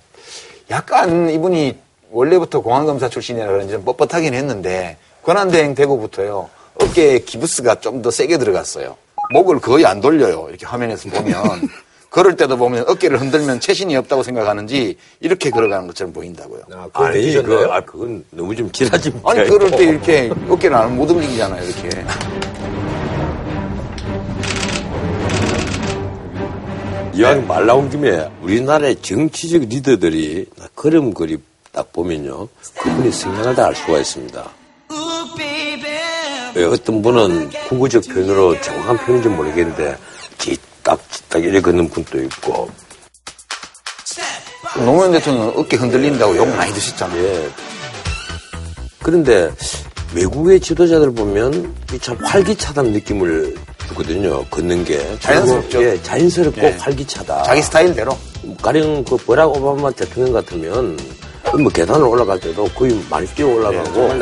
약간 이분이 원래부터 공안검사 출신이라 그런지 좀 뻣뻣하긴 했는데 권한대행 되고부터요 어깨에 기부스가 좀 더 세게 들어갔어요. 목을 거의 안 돌려요. 이렇게 화면에서 보면 걸을 때도 보면 어깨를 흔들면 체신이 없다고 생각하는지 이렇게 걸어가는 것처럼 보인다고요. 아, 아니? 그, 아, 그건 너무 좀 지나집니다. 아니 걸을 때 이렇게 어깨를 안못 움직이잖아요. 이렇게. 이왕 말 나온 김에 우리나라의 정치적 리더들이 걸음걸이 딱 보면요. 그분이 성향을 다 알 수가 있습니다. 예, 어떤 분은 국어적 표현으로 정확한 표현인지 모르겠는데 찌 딱 찌딱 이래 걷는 분도 있고 노무현 대통령 어깨 흔들린다고 욕 많이 드셨잖아요. 예. 그런데 외국의 지도자들 보면 이참 활기차다는 느낌을 주거든요. 걷는 게 자연스럽죠. 예, 자연스럽고 예. 활기차다. 자기 스타일대로. 가령 그 버락 오바마 대통령 같으면 뭐 계단을 올라갈 때도 거의 많이 뛰어 올라가고 네.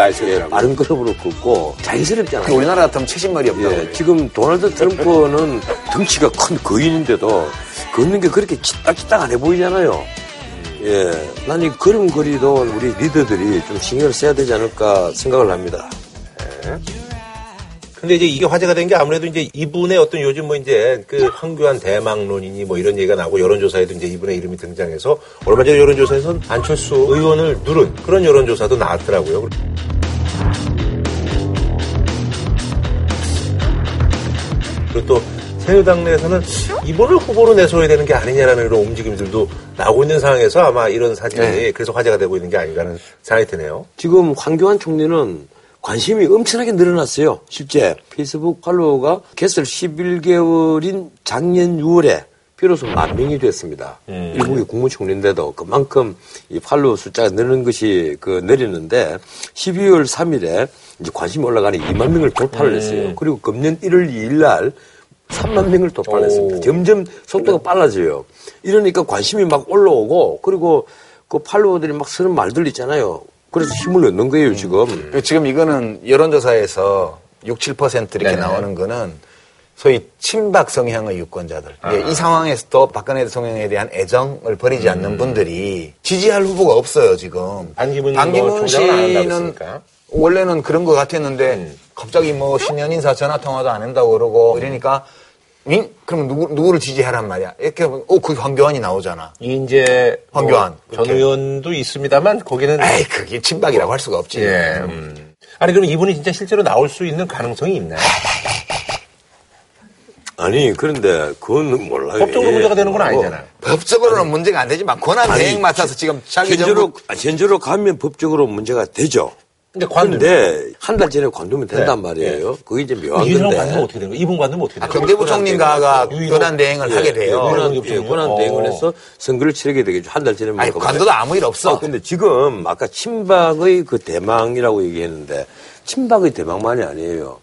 예, 빠른 걸음으로 걷고 자연스럽잖아요. 우리나라 같으면 체신머리 없다고. 예, 지금 도널드 트럼프는 덩치가 큰 거인인데도 걷는 게 그렇게 치딱치딱 안 해 보이잖아요. 예, 난이 그리도 우리 리더들이 좀 신경을 써야 되지 않을까 생각을 합니다. 근데 이제 이게 화제가 된 게 아무래도 이제 이분의 어떤 요즘 뭐 이제 그 황교안 대망론이니 뭐 이런 얘기가 나오고 여론조사에도 이제 이분의 이름이 등장해서 얼마 전에 여론조사에서는 안철수 의원을 누른 그런 여론조사도 나왔더라고요. 그리고 또 새누당 내에서는 이분을 후보로 내세워야 되는 게 아니냐라는 이런 움직임들도 나오고 있는 상황에서 아마 이런 사진이 네. 그래서 화제가 되고 있는 게 아닌가 하는 생각이 드네요. 지금 황교안 총리는 관심이 엄청나게 늘어났어요. 실제 페이스북 팔로워가 개설 11개월인 작년 6월에 비로소 만 명이 됐습니다. 일국의 국무총리인데도 그만큼 이 팔로워 숫자가 느는 것이 그 내리는데 12월 3일에 이제 관심이 올라가니 2만 명을 돌파를 했어요. 그리고 금년 1월 2일 날 3만 명을 돌파를 했습니다. 점점 속도가 빨라져요. 이러니까 관심이 막 올라오고 그리고 그 팔로워들이 막 쓰는 말들 있잖아요. 그래서 힘을 얻는 거예요, 지금. 그 지금 이거는 여론조사에서 6, 7% 이렇게 나오는 거는 소위 친박 성향의 유권자들. 이제 이 상황에서도 박근혜 대통령에 대한 애정을 버리지 않는 분들이 지지할 후보가 없어요, 지금. 반기문 뭐 반기문 씨는. 원래는 그런 것 같았는데 갑자기 뭐 신년 인사 전화 통화도 안 한다고 그러고 이러니까 응? 그러면 누구, 누구를 지지하란 말이야? 이렇게 하면, 어, 그 황교안이 나오잖아. 이제 황교안. 뭐 전. 의원도 있습니다만 거기는 에이, 그게 친박이라고 할 수가 없지. 예. 음. 아니 그럼 이분이 진짜 실제로 나올 수 있는 가능성이 있나요? 아니, 그런데 그건 몰라요. 법적으로 예. 문제가 되는 건 뭐, 아니잖아요. 법적으로는 문제가 안 되지만 권한 아니, 대행 맡아서 지금 자기 현재로, 정부 아, 현재로 가면 법적으로 문제가 되죠. 근데 근데 한 달 전에 관두면 된단 네, 말이에요. 그게 이제 묘한 이준영 건데. 관두면 어떻게 되는 거예요? 이분 관두면 어떻게 아, 되는 거예요? 경제부 총리인가가 유일한- 권한 대행을 예, 하게 예, 돼요. 권한, 예, 예, 권한 대행을 어. 해서 선거를 치르게 되겠죠. 한 달 전에. 아니, 뭐 관둬도 아무 일 없어. 아, 근데 지금 아까 친박의 그 대망이라고 얘기했는데 친박의 대망만이 아니에요.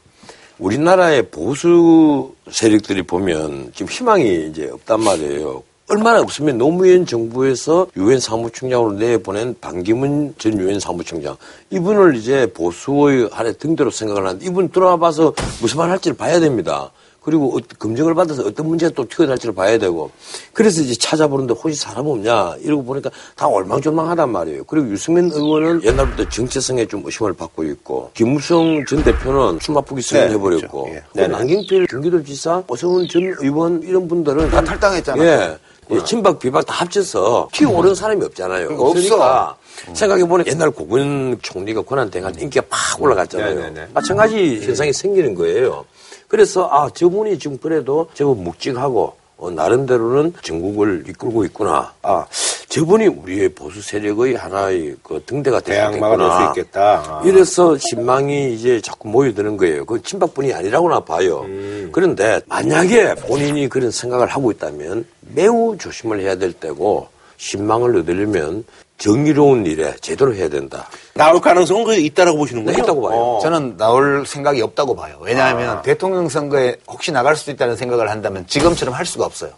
우리나라의 보수 세력들이 보면 지금 희망이 이제 없단 말이에요. 얼마나 없으면 노무현 정부에서 유엔 사무총장으로 내보낸 반기문 전 유엔 사무총장 이분을 이제 보수의 하나의 등대로 생각을 하는데 이분 들어와 봐서 무슨 말 할지를 봐야 됩니다. 그리고 어- 검증을 받아서 어떤 문제가 또 튀어나올지를 봐야 되고 그래서 이제 찾아보는데 혹시 사람 없냐 이러고 보니까 다 얼망졸망하단 말이에요. 그리고 유승민 의원은 옛날부터 정체성에 좀 의심을 받고 있고 김무성 전 대표는 출마폭이 수행해버렸고 그렇죠. 예. 그 남경필 경기도지사 오세훈 전 의원 이런 분들은 다 탈당했잖아요. 예. 예, 친박 비박 다 합쳐서 튀어 오른 사람이 없잖아요. 없으니까 생각해보면 옛날 고문 총리가 권한 때 인기가 팍 올라갔잖아요. 네네네. 마찬가지 현상이 생기는 거예요. 그래서 아 저분이 지금 그래도 제법 묵직하고 어, 나름대로는 전국을 이끌고 있구나. 아 저분이 우리의 보수 세력의 하나의 그 등대가 대항마가 될 되겠구나. 수 있겠다. 아. 이래서 신망이 이제 자꾸 모여드는 거예요. 그건 친박뿐이 아니라고나 봐요. 음. 그런데 만약에 본인이 그런 생각을 하고 있다면 매우 조심을 해야 될 때고 신망을 얻으려면 정의로운 일에 제대로 해야 된다. 나올 가능성은 그 있다라고 보시는 네, 거예요? 있다고 봐요. 어. 저는 나올 생각이 없다고 봐요. 왜냐하면 대통령 선거에 혹시 나갈 수도 있다는 생각을 한다면 지금처럼 할 수가 없어요.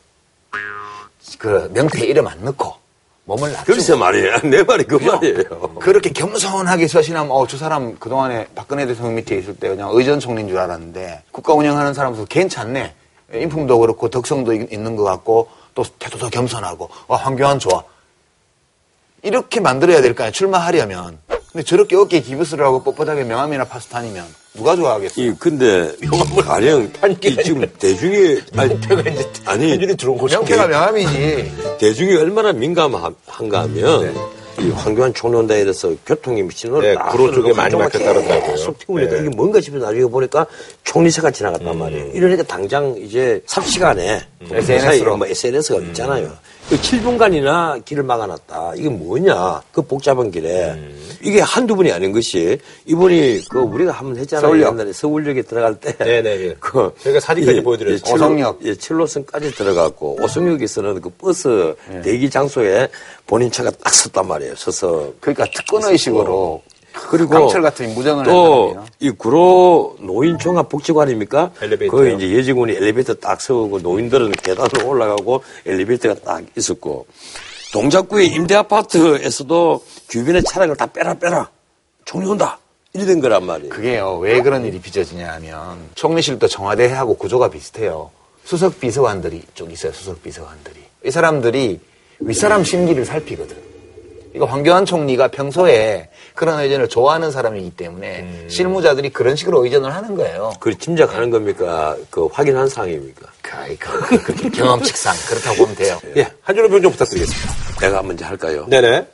그 명태 이름 안 넣고 몸을 낮추고 글쎄 말이에요. 내 말이 그 말이에요. 그렇게 겸손하게 서신하면 어, 저 사람 그동안에 박근혜 대통령 밑에 있을 때 그냥 의전 총리인 줄 알았는데 국가 운영하는 사람도 괜찮네. 인품도 그렇고 덕성도 있- 있는 것 같고 또 태도도 겸손하고 와 황교안 좋아. 이렇게 만들어야 될 거 아니야 출마하려면. 근데 저렇게 어깨에 기부스를 하고 뻣뻣하게 명함이나 파스타니면 누가 좋아하겠어요? 이 근데 가령 이 지금 대중이 아니, 아니 현준이 들어온 거죠. 명태가 명함이지. 대중이 얼마나 민감한가 하면 이 황교안 총론다에 대해서 교통에 미치는 네, 구로 쪽에 많이 막혔다더라고요. 계속 튀우니까 네. 이게 뭔가 싶어서 나중에 보니까 총리차가 지나갔단 말이에요. 이러니까 당장 이제 삽시간에 SNS 로. 뭐 SNS가 있잖아요. 그 7분간이나 길을 막아놨다. 이게 뭐냐? 그 복잡한 길에. 이게 한두 분이 아닌 것이 이분이 그 우리가 한번 했잖아요. 서울역. 옛날에 서울역에 들어갈 때. 네네, 예. 그 저희가 사진까지 예, 보여드렸어요. 예, 오송역. 예, 7호선까지 들어갔고 오송역에서는 그 버스 대기 장소에 본인 차가 딱 섰단 말이에요. 서서 그러니까 특권의식으로 그리고 강철 같은 무정을 또 한다면 이 구로 노인 종합 복지관입니까? 엘리베이터요? 거기 이제 여직원이 엘리베이터 딱 세우고 노인들은 계단으로 올라가고 엘리베이터가 딱 있었고 동작구의 임대 아파트에서도 주변의 차량을 다 빼라 빼라 총리 온다 이래 된 거란 말이에요. 그게요, 왜 그런 일이 빚어지냐 하면, 총리실도 청와대하고 구조가 비슷해요. 수석 비서관들이 쪽 있어요, 수석 비서관들이. 이 사람들이 윗사람 심기를 살피거든. 이거 황교안 총리가 평소에 그런 의전을 좋아하는 사람이기 때문에 음. 실무자들이 그런 식으로 의전을 하는 거예요. 그 짐작하는 겁니까? 그 확인한 사항입니까? 그, 그, 그 경험칙상 그렇다고 보면 돼요. 예, 한 줄로 평좀 부탁드리겠습니다. 내가 먼저 할까요? 네네.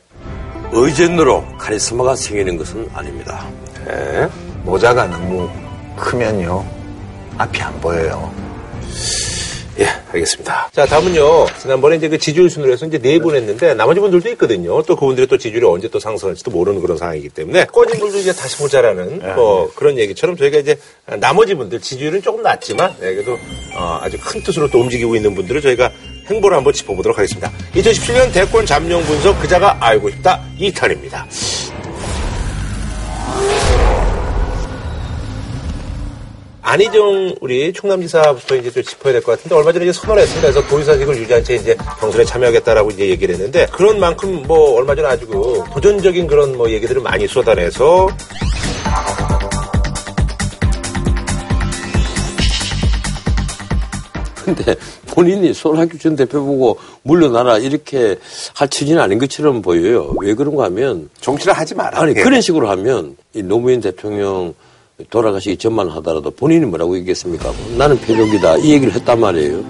의전으로 카리스마가 생기는 것은 아닙니다. 네. 모자가 너무 크면요 앞이 안 보여요. 예, 알겠습니다. 자, 다음은요. 지난번에 이제 그 지지율 순으로 해서 이제 네 분 했는데 나머지 분들도 있거든요. 또 그분들이 또 지지율이 언제 또 상승할지도 모르는 그런 상황이기 때문에 꺼진 분들 이제 다시 보자라는 뭐 그런 얘기처럼 저희가 이제 나머지 분들 지지율은 조금 낮지만 네, 그래도 어, 아주 큰 뜻으로 또 움직이고 있는 분들을 저희가 행보를 한번 짚어보도록 하겠습니다. 2017년 대권 잠룡 분석 그자가 알고 싶다 2탄입니다. 안희정 우리 충남지사부터 이제 좀 짚어야 될 것 같은데 얼마 전에 이제 선언을 했습니다. 그래서 도의사직을 유지한 채 이제 경선에 참여하겠다라고 이제 얘기를 했는데 그런 만큼 뭐 얼마 전에 아주 그 도전적인 그런 뭐 얘기들을 많이 쏟아내서 근데 본인이 손학규 전 대표 보고 물러나라 이렇게 할 처지는 아닌 것처럼 보여요. 왜 그런가 하면 정치를 하지 마라. 아니 예. 그런 식으로 하면 이 노무현 대통령 돌아가시기 전만 하더라도 본인이 뭐라고 얘기했습니까? 나는 폐족이다 이 얘기를 했단 말이에요.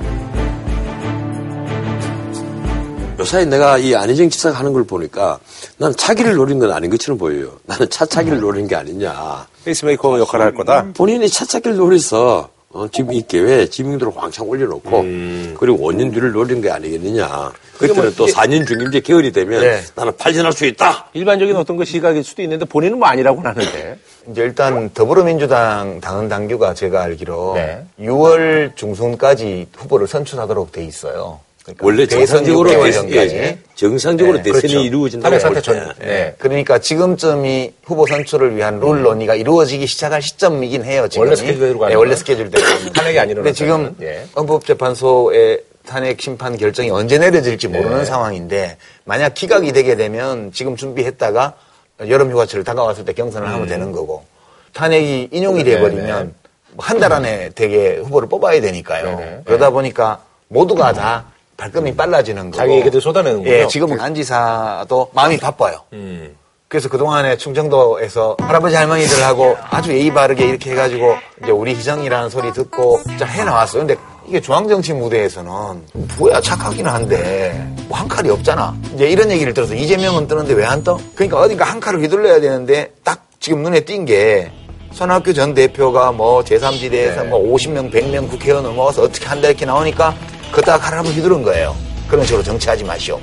요사이 내가 이 안희정 지사가 하는 걸 보니까 나는 차기를 노린 건 아닌 것처럼 보여요. 나는 차차기를 노린 게 아니냐. 페이스메이커 역할을 할 거다. 본인이 차차기를 노려서 어, 지금 이 기회에 지명도를 왕창 올려놓고 그리고 5년 뒤를 노린 게 아니겠느냐. 그때는 또 4년 중임제 개헌이 되면 네. 나는 발전할 수 있다. 일반적인 어떤 그 시각일 수도 있는데 본인은 뭐 아니라고는 하는데. 이제 일단 더불어민주당 당헌 당규가 제가 알기로 네. 6월 중순까지 후보를 선출하도록 돼 있어요. 그러니까 원래 정상적으로 6개월 대선, 전까지. 예, 정상적으로 네, 대선이 그렇죠. 이루어진다고 사태 때. 전. 네. 네. 그러니까 지금쯤이 후보 선출을 위한 룰 논의가 이루어지기 시작할 시점이긴 해요. 지금 원래 스케줄대로 가는 네, 원래 건. 스케줄대로. 탄핵이 안 일어났다면, 근데 지금 예. 헌법재판소의 탄핵 심판 결정이 언제 내려질지 모르는 네. 상황인데 만약 기각이 되게 되면 지금 준비했다가 여름 휴가철 다가왔을 때 경선을 음. 하면 되는 거고 탄핵이 인용이 네, 돼버리면 한 달 안에 되게 후보를 뽑아야 되니까요. 네네. 그러다 보니까 모두가 다 발걸음이 빨라지는 거고. 자기 얘기들 쏟아내는군요. 예, 지금은 안지사도 마음이 바빠요. 음. 그래서 그동안에 충청도에서 할아버지 할머니들하고 아주 예의 바르게 이렇게 해가지고 이제 우리 희정이라는 소리 듣고 자 해나왔어요. 근데 이게 중앙정치 무대에서는 뭐야 착하긴 한데 뭐 한 칼이 없잖아. 이제 이런 얘기를 들어서 이재명은 뜨는데 왜 안 떠? 그러니까 어딘가 한 칼을 휘둘러야 되는데 딱 지금 눈에 띈 게 손학규 전 대표가 뭐 제3지대에서 뭐 50명, 100명 국회의원을 모아서 어떻게 한다 이렇게 나오니까 그다가 칼을 한번 휘두른 거예요. 그런 식으로 정치하지 마시오.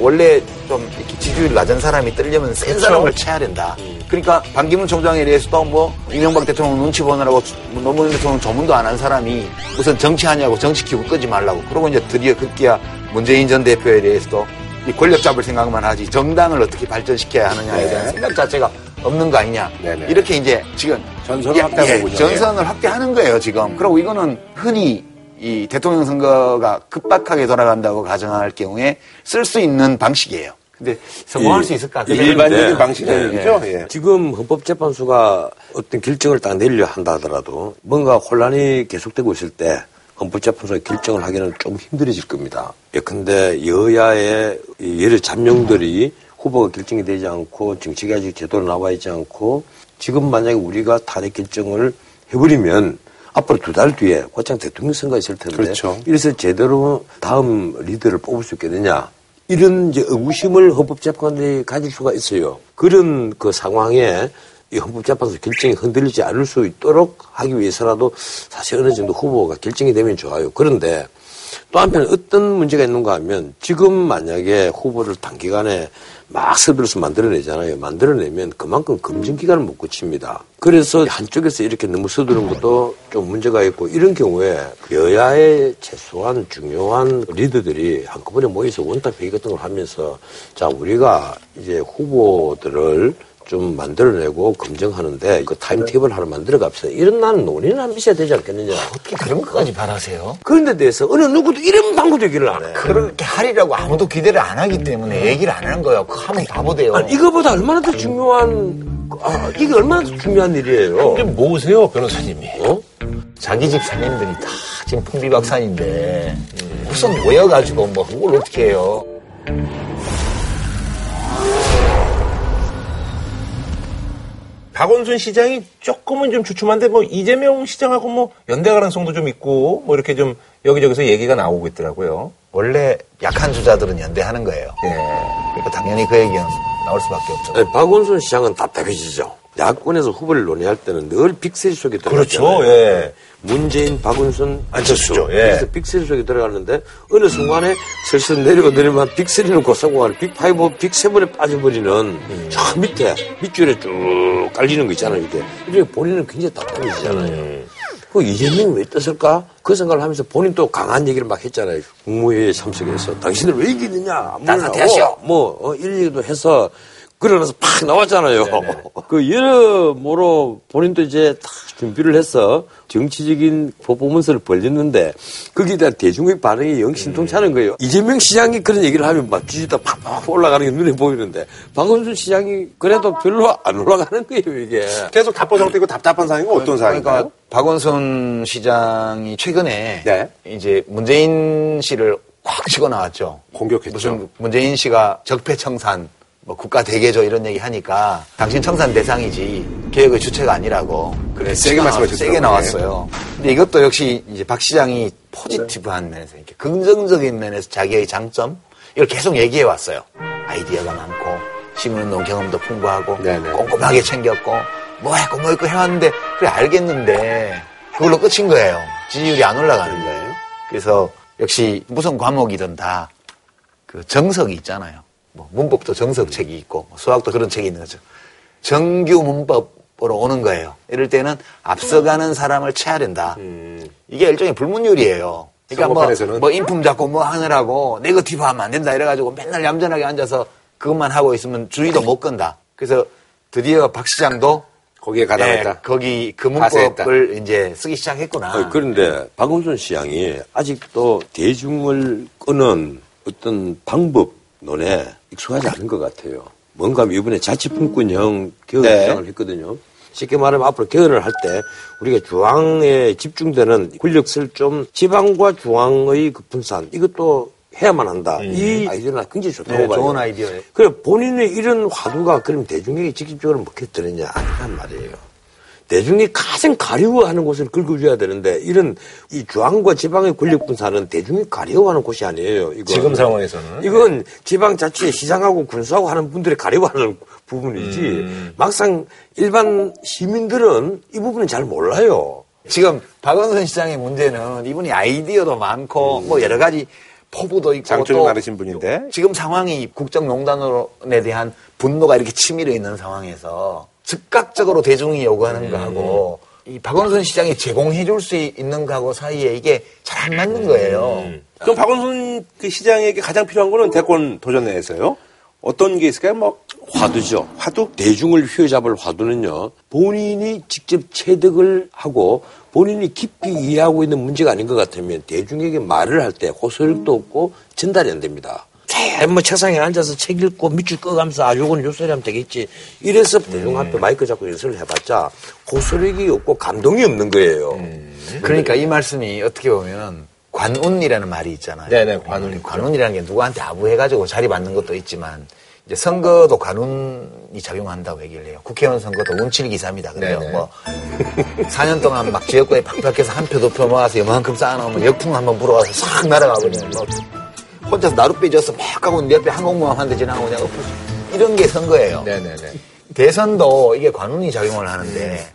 원래 좀 이렇게 지지율 낮은 사람이 뜨려면 센 사람을 쳐야 된다. 그러니까 반기문 총장에 대해서도 뭐 이명박 대통령 눈치 보느라고 노무현 대통령 조문도 안 한 사람이 무슨 정치하냐고 정치 키고 끄지 말라고. 그러고 이제 드디어 급기야 문재인 전 대표에 대해서도 이 권력 잡을 생각만 하지 정당을 어떻게 발전시켜야 하느냐에 대한 생각 자체가 없는 거 아니냐. 네네. 이렇게 이제 지금 전선을 예, 예, 거군요. 전선을 확대하는 거예요 지금. 그리고 이거는 흔히 이 대통령 선거가 급박하게 돌아간다고 가정할 경우에 쓸 수 있는 방식이에요. 근데 성공할 이- 수 있을까? 이 그게 일반적인 네. 네. 얘기죠. 예. 지금 헌법재판소가 어떤 결정을 딱 내리려 한다 하더라도 뭔가 혼란이 계속되고 있을 때 헌법재판소가 결정을 하기는 좀 힘들어질 겁니다. 예컨대 여야의 이 여러 잠룡들이 후보가 결정이 되지 않고 정치가 아직 제대로 나와 있지 않고 지금 만약에 우리가 탄핵 결정을 해버리면 앞으로 두 달 뒤에 곧장 대통령 선거가 있을 텐데 그렇죠. 이래서 제대로 다음 리더를 뽑을 수 있겠느냐 이런 이제 의구심을 헌법재판관이 가질 수가 있어요. 그런 그 상황에 이 헌법재판소 결정이 흔들리지 않을 수 있도록 하기 위해서라도 사실 어느 정도 후보가 결정이 되면 좋아요. 그런데 또 한편 어떤 문제가 있는가 하면 지금 만약에 후보를 단기간에 막 서둘러서 만들어내잖아요. 만들어내면 그만큼 검증 기간을 못 거칩니다. 그래서 한쪽에서 이렇게 너무 서두른 것도 좀 문제가 있고 이런 경우에 여야의 최소한 중요한 리더들이 한꺼번에 모여서 원탁 회의 같은 걸 하면서 자 우리가 이제 후보들을 좀 만들어내고 검증하는데 그 타임테이블 하나 만들어 갑시다. 이런 나는 논의는 한 있어야 되지 않겠느냐. 어떻게 그런 것까지 바라세요? 그런 데 대해서 어느 누구도 이런 방구도 얘기를 안 해. 그렇게 하리라고 아무도 기대를 안 하기 때문에 얘기를 안 하는 거예요. 그거 하면 바보 돼요. 아니, 이거보다 얼마나 더 중요한, 아, 이게 얼마나 더 중요한 일이에요. 좀 모으세요, 변호사님이. 어? 자기 집 사님들이 다 지금 풍비박산인데 우선 모여가지고 뭐 그걸 어떻게 해요? 박원순 시장이 조금은 좀 주춤한데 뭐 이재명 시장하고 뭐 연대 가능성도 좀 있고 뭐 이렇게 좀 여기저기서 얘기가 나오고 있더라고요. 원래 약한 주자들은 연대하는 거예요. 예. 그러니까 당연히 그 얘기는 나올 수밖에 없죠. 아니, 박원순 시장은 답답해지죠. 야권에서 후보를 논의할 때는 늘 big three 속에 들어가잖아요. 그렇죠. 예. 문재인, 박원순, 안철수죠. 예. 그래서 big three 속에 들어갔는데 어느 순간에 슬슬 내리고 내리면 빅세리는 고성공하는 빅파이브, 빅세븐에 빠져버리는 음. 저 밑에 밑줄에 쭉 깔리는 거 있잖아요. 이게. 이렇게 본인은 굉장히 답답해지잖아요. 음. 그 이재명이 왜 떴을까? 그 생각을 하면서 본인 또 강한 얘기를 막 했잖아요. 국무회의에 참석해서. 당신들 왜 이기느냐? 따뜻하시오. 뭐, 어, 이런 얘기도 해서 그러면서 팍 나왔잖아요. 그 여러모로 본인도 이제 다 준비를 해서 정치적인 퍼포먼스를 벌렸는데 거기에 대한 대중의 반응이 영 신통찮은 거예요. 이재명 시장이 그런 얘기를 하면 막 지지도 팍팍 올라가는 게 눈에 보이는데 박원순 시장이 그래도 별로 안 올라가는 거예요, 이게. 계속 답보 상태고 답답한 상황이고 어떤 상황인가요? 그러니까 박원순 시장이 최근에 네. 이제 문재인 씨를 확 치고 나왔죠. 공격했죠. 무슨 문재인 씨가 적폐청산, 뭐 국가 대개조 이런 얘기 하니까 당신 청산 대상이지 개혁의 주체가 아니라고 그래 세게 말씀하셨더라고요. 세게 나왔어요. 근데 이것도 역시 이제 박 시장이 포지티브한 면에서 이렇게 긍정적인 면에서 자기의 장점 이걸 계속 얘기해 왔어요. 아이디어가 많고 시민운동 경험도 풍부하고 네네. 꼼꼼하게 챙겼고 뭐 했고 뭐 했고 해왔는데 그래 알겠는데 그걸로 끝인 거예요. 지지율이 안 올라가는 거예요. 그래서 역시 무슨 과목이든 다 그 정석이 있잖아요. 뭐 문법도 정석책이 있고 뭐 수학도 그런 책이 있는 거죠. 정규 문법으로 오는 거예요. 이럴 때는 앞서가는 사람을 쳐야 된다. 이게 일종의 불문율이에요. 그러니까 뭐. 뭐 인품 잡고 뭐 하느라고 네거티브 하면 안 된다 이래가지고 맨날 얌전하게 앉아서 그것만 하고 있으면 주의도 못 건다. 그래서 드디어 박 시장도 거기에 가담했다. 예, 거기 그. 문법을 이제 쓰기 시작했구나. 아니, 그런데 박원순 시장이 아직도 대중을 끄는 어떤 방법 논에 익숙하지 않은 것 같아요. 뭔가 이번에 자치분권형 개헌 네. 주장을 했거든요. 쉽게 말하면 앞으로 개헌을 할 때 우리가 중앙에 집중되는 권력을 좀 지방과 중앙의 그 분산 이것도 해야만 한다. 이 아이디어는 굉장히 좋다고 네, 봐요. 좋은 아이디어예요. 그래 본인의 이런 화두가 그럼 대중에게 직접적으로 먹혔더느냐 아니란 말이에요. 대중이 가장 가려워하는 곳을 긁어줘야 되는데 이런 이 중앙과 지방의 권력 분산은 대중이 가려워하는 곳이 아니에요. 이건. 지금 상황에서는. 이건 지방 자치에 시장하고 군수하고 하는 분들이 가려워하는 부분이지 음. 막상 일반 시민들은 이 부분은 잘 몰라요. 지금 박원순 시장의 문제는 이분이 아이디어도 많고 뭐 여러 가지 포부도 있고 장점이 또 많으신 분인데. 지금 상황이 국정농단에 대한 분노가 이렇게 치밀어 있는 상황에서 즉각적으로 대중이 요구하는 거하고 이 박원순 시장이 제공해 줄 수 있는 거하고 사이에 이게 잘 안 맞는 거예요. 그럼 박원순 그 시장에게 가장 필요한 거는 대권 도전 내에서요? 어떤 게 있을까요? 뭐 화두죠. 화두? 대중을 휘어잡을 화두는요. 본인이 직접 체득을 하고 본인이 깊이 이해하고 있는 문제가 아닌 것 같으면 대중에게 말을 할 때 호소력도 없고 전달이 안 됩니다. 뭐 책상에 앉아서 책 읽고 밑줄 꺼가면서 아 요거는 요 소리 하면 되겠지. 이래서 대중 앞에 마이크 잡고 연설을 해봤자 호소력이 없고 감동이 없는 거예요. 그러니까 이 말씀이 어떻게 보면 관운이라는 말이 있잖아요. 네네, 관운. 관운이라는 게 누구한테 아부해가지고 자리 받는 것도 있지만 이제 선거도 관운이 작용한다고 얘기를 해요. 국회의원 선거도 운칠기삼이다. 그래요. 네네. 뭐 4년 동안 막 지역구에 팍팍해서 한표두표 모아서 요만큼 쌓아놓으면 역풍 한번 불어와서 싹 날아가거든요. 뭐 혼자서 삐져서 막 가고 있는데 옆에 항공모함 한 대 지나가고 그냥 엎어져. 이런 게 선거예요. 네네네. 대선도 이게 관운이 작용을 하는데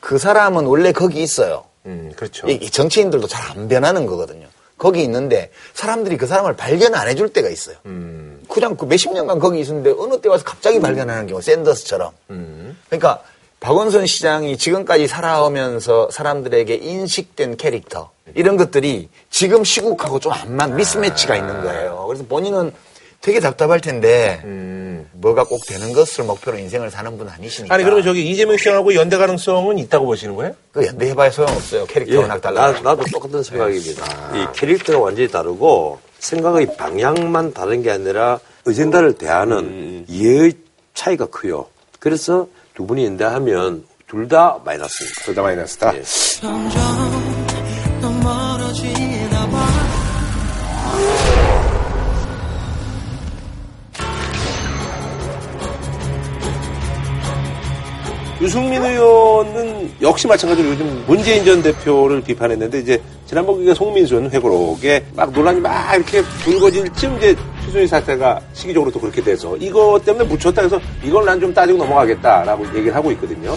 그 사람은 원래 거기 있어요. 음, 그렇죠. 이, 이 정치인들도 잘 안 변하는 거거든요. 거기 있는데 사람들이 그 사람을 발견 안 해줄 때가 있어요. 그냥 그 몇십 년간 거기 있었는데 어느 때 와서 갑자기 발견하는 경우 샌더스처럼. 그러니까 박원순 시장이 지금까지 살아오면서 사람들에게 인식된 캐릭터 이런 것들이 지금 시국하고 좀 안 맞, 미스매치가 있는 거예요. 그래서 본인은 되게 답답할 텐데 뭐가 꼭 되는 것을 목표로 인생을 사는 분 아니시니까. 아니, 그러면 저기 이재명 시장하고 연대 가능성은 있다고 보시는 거예요? 그 연대해봐야 소용없어요. 캐릭터 예, 워낙 달라. 나, 나도 똑같은 생각입니다. 이 캐릭터가 완전히 다르고 생각의 방향만 다른 게 아니라 어젠다를 대하는 이해의 차이가 커요. 그래서 두 분이 연대하면 둘 다 마이너스입니다. 둘 다 마이너스다. 예. 유승민 의원은 역시 마찬가지로 요즘 문재인 전 대표를 비판했는데 이제 지난번 그게 송민순 회고록에 막 논란이 막 이렇게 불거질 쯤 이제 최순실 사태가 시기적으로 또 그렇게 돼서 이것 때문에 묻혔다 해서 이걸 난 좀 따지고 넘어가겠다라고 얘기를 하고 있거든요.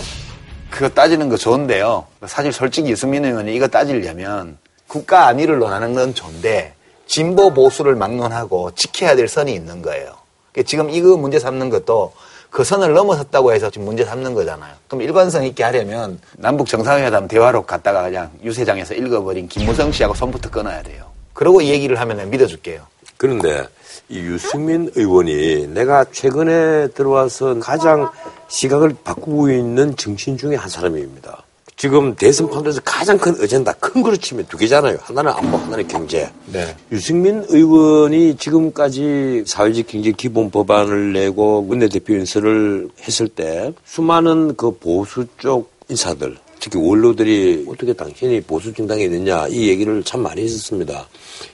그거 따지는 거 좋은데요. 사실 솔직히 유승민 의원이 이거 따지려면 국가 안위를 논하는 건 좋은데 진보 보수를 막론하고 지켜야 될 선이 있는 거예요. 그러니까 지금 이거 문제 삼는 것도 그 선을 넘어섰다고 해서 지금 문제 삼는 거잖아요. 그럼 일관성 있게 하려면 남북 정상회담 대화록 갔다가 그냥 유세장에서 읽어버린 김무성 씨하고 손부터 끊어야 돼요. 그러고 이 얘기를 하면 믿어줄게요. 그런데 이 유승민 의원이 내가 최근에 들어와서 가장 시각을 바꾸고 있는 정치인 중에 한 사람입니다. 지금 대선 판도에서 가장 큰 어젠다, 큰 그릇 치면 두 개잖아요. 하나는 안보, 하나는 경제. 네. 유승민 의원이 지금까지 사회적 경제 기본 법안을 내고 원내대표 인사를 했을 때 수많은 그 보수 쪽 인사들, 특히 원로들이 어떻게 당신이 보수 정당에 있느냐 이 얘기를 참 많이 했었습니다.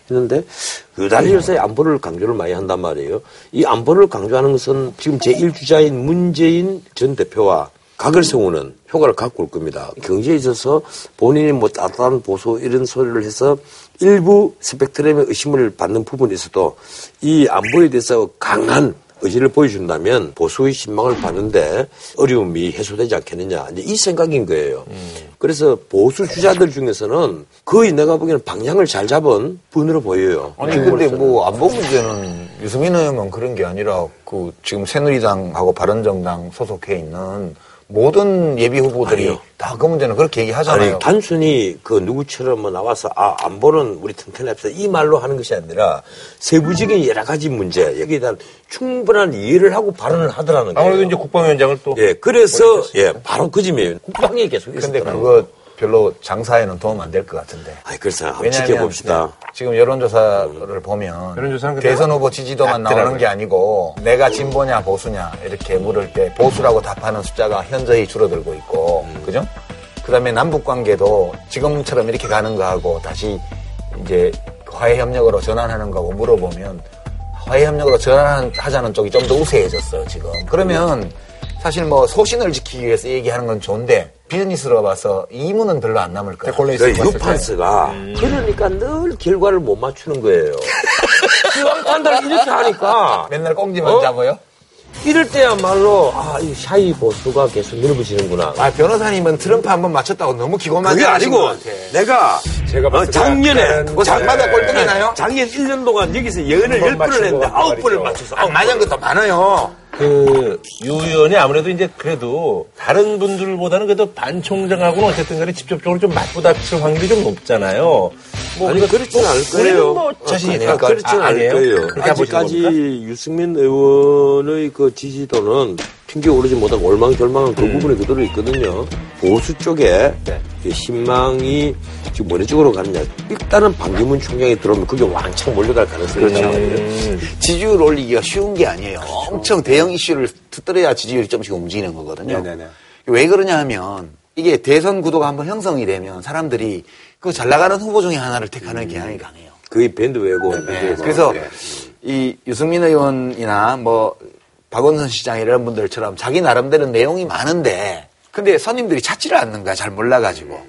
했는데 그다리 요새 안보를 강조를 많이 한단 말이에요. 이 안보를 강조하는 것은 지금 제1주자인 문재인 전 대표와 각을 세우는 효과를 갖고 올 겁니다. 경제에 있어서 본인이 뭐 따뜻한 보수 이런 소리를 해서 일부 스펙트럼의 의심을 받는 부분이 있어도 이 안보에 대해서 강한 의지를 보여준다면 보수의 신망을 받는데 어려움이 해소되지 않겠느냐. 이제 이 생각인 거예요. 그래서 보수 주자들 중에서는 거의 내가 보기에는 방향을 잘 잡은 분으로 보여요. 아니 근데 뭐 안보 문제는 유승민 의원은 그런 게 아니라 그 지금 새누리당하고 바른정당 소속해 있는 모든 예비 후보들이 아니요. 다 그 문제는 그렇게 얘기하잖아요. 아니, 단순히 그 누구처럼 뭐 나와서 아, 안보는 우리 튼튼합시다 이 말로 하는 것이 아니라 세부적인 여러 가지 문제 여기에 대한 충분한 이해를 하고 발언을 하더라는 거예요. 아무래도 이제 국방위원장을 또 예, 그래서 예, 바로 그 점이에요. 국방에 계속 근데 있었더라고요. 그거 별로 장사에는 도움 안 될 것 같은데. 아이, 그래서 한번 왜냐하면 지켜봅시다. 네, 지금 여론조사를 보면 여론조사는 근데 대선 후보 지지도만 나오는 낮더라고요. 게 아니고 내가 진보냐 보수냐 이렇게 물을 때 보수라고 답하는 숫자가 현저히 줄어들고 있고 그죠? 그다음에 남북 관계도 지금처럼 이렇게 가는 거하고 다시 이제 화해 협력으로 전환하는 거하고 물어보면 화해 협력으로 전환하자는 쪽이 좀 더 우세해졌어요 지금. 그러면 사실 뭐 소신을 지키기 위해서 얘기하는 건 좋은데 비즈니스로 봐서 이문은 별로 안 남을 거예요. 그 유판스가 그러니까 늘 결과를 못 맞추는 거예요. 지방 판단을 이렇게 하니까 맨날 꽁지만 어? 잡아요? 이럴 때야말로 아, 이 샤이 보수가 계속 밀어붙이는구나. 아, 변호사님은 트럼프 한 번 맞췄다고 너무 기고만 그게 아니고. 내가 제가 어, 봤을 때 작년에 뭐 장마다 꼴등이 나요? 작년 1년 동안 여기서 한번 10번을 맞춘 했는데 것 같단 9번을 말이죠. 맞춰서 아, 맞은 것도 많아요. 그, 유 의원이 아무래도 이제 그래도 다른 분들보다는 그래도 반 총장하고는 어쨌든 간에 직접적으로 좀 맞부닥칠 확률이 좀 높잖아요. 뭐 아니, 그렇진 않을 거예요. 뭐 자신이 아, 있으니까. 그렇진 아, 않을? 거예요. 아직까지? 유승민 의원의 그 지지도는 튕겨 오르지 못하고 올망졸망한 그 부분이 그대로 있거든요. 보수 쪽에 그 신망이 지금 어느 쪽으로 가느냐. 일단은 반기문 총장이 들어오면 그게 왕창 몰려갈 가능성이 있단 말이에요. 지지율 올리기가 쉬운 게 아니에요. 엄청 대형 이슈를 터뜨려야 지지율이 좀씩 움직이는 거거든요. 네네네. 왜 그러냐 하면 이게 대선 구도가 한번 형성이 되면 사람들이 그 잘 나가는 후보 중에 하나를 택하는 경향이 강해요. 거의 밴드 외고. 네, 그래서 이 유승민 의원이나 뭐 박원순 시장 이런 분들처럼 자기 나름대로 내용이 많은데 근데 손님들이 찾지를 않는 거야. 잘 몰라가지고.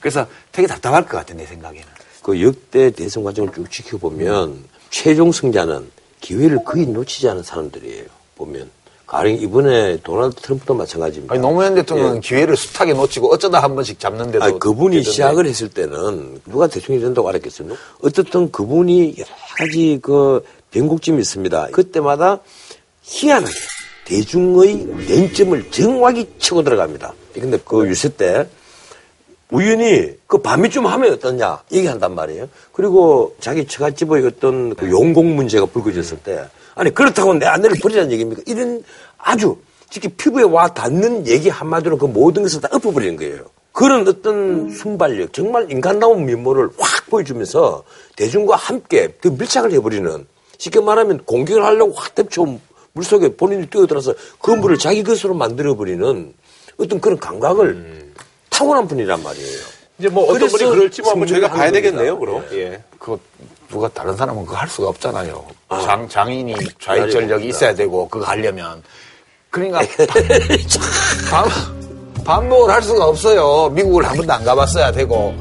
그래서 되게 답답할 것 같아, 내 생각에는. 그 역대 대선 과정을 쭉 지켜보면 최종 승자는 기회를 거의 놓치지 않은 사람들이에요. 보면. 가령 이번에 도널드 트럼프도 마찬가지입니다. 아니, 노무현 대통령은 예. 기회를 숱하게 놓치고 어쩌다 한 번씩 잡는데도. 아니, 그분이 되던데. 시작을 했을 때는 누가 대통령이 된다고 알았겠어요? 어떻든 그분이 여러 가지 그 변곡점이 있습니다. 그때마다 희한하게 대중의 맹점을 정확히 치고 들어갑니다. 근데 그 유세 때 우연히 그 밤이쯤 하면 어떠냐 얘기한단 말이에요. 그리고 자기 처갓집의 어떤 그 용공 문제가 불거졌을 때 아니 그렇다고 내 아내를 버리라는 얘기입니까? 이런 아주 특히 피부에 와 닿는 얘기 한마디로 그 모든 것을 다 엎어버리는 거예요. 그런 어떤 순발력, 정말 인간다운 면모를 확 보여주면서 대중과 함께 그 밀착을 해버리는 쉽게 말하면 공격을 하려고 확 덮쳐 물속에 본인이 뛰어들어서 그 물을 자기 것으로 만들어버리는 어떤 그런 감각을 타고난 분이란 말이에요. 이제 뭐 어떤 그래서 분이 그럴지 뭐 한번 저희가 봐야 하는 되겠네요, 겁니다. 그럼. 예. 그거 누가 다른 사람은 그거 할 수가 없잖아요. 아. 장, 장인이 좌익 전력이 있어야 되고 그거 하려면. 그러니까 다- 다- 반복을 할 수가 없어요. 미국을 한 번도 안 가봤어야 되고.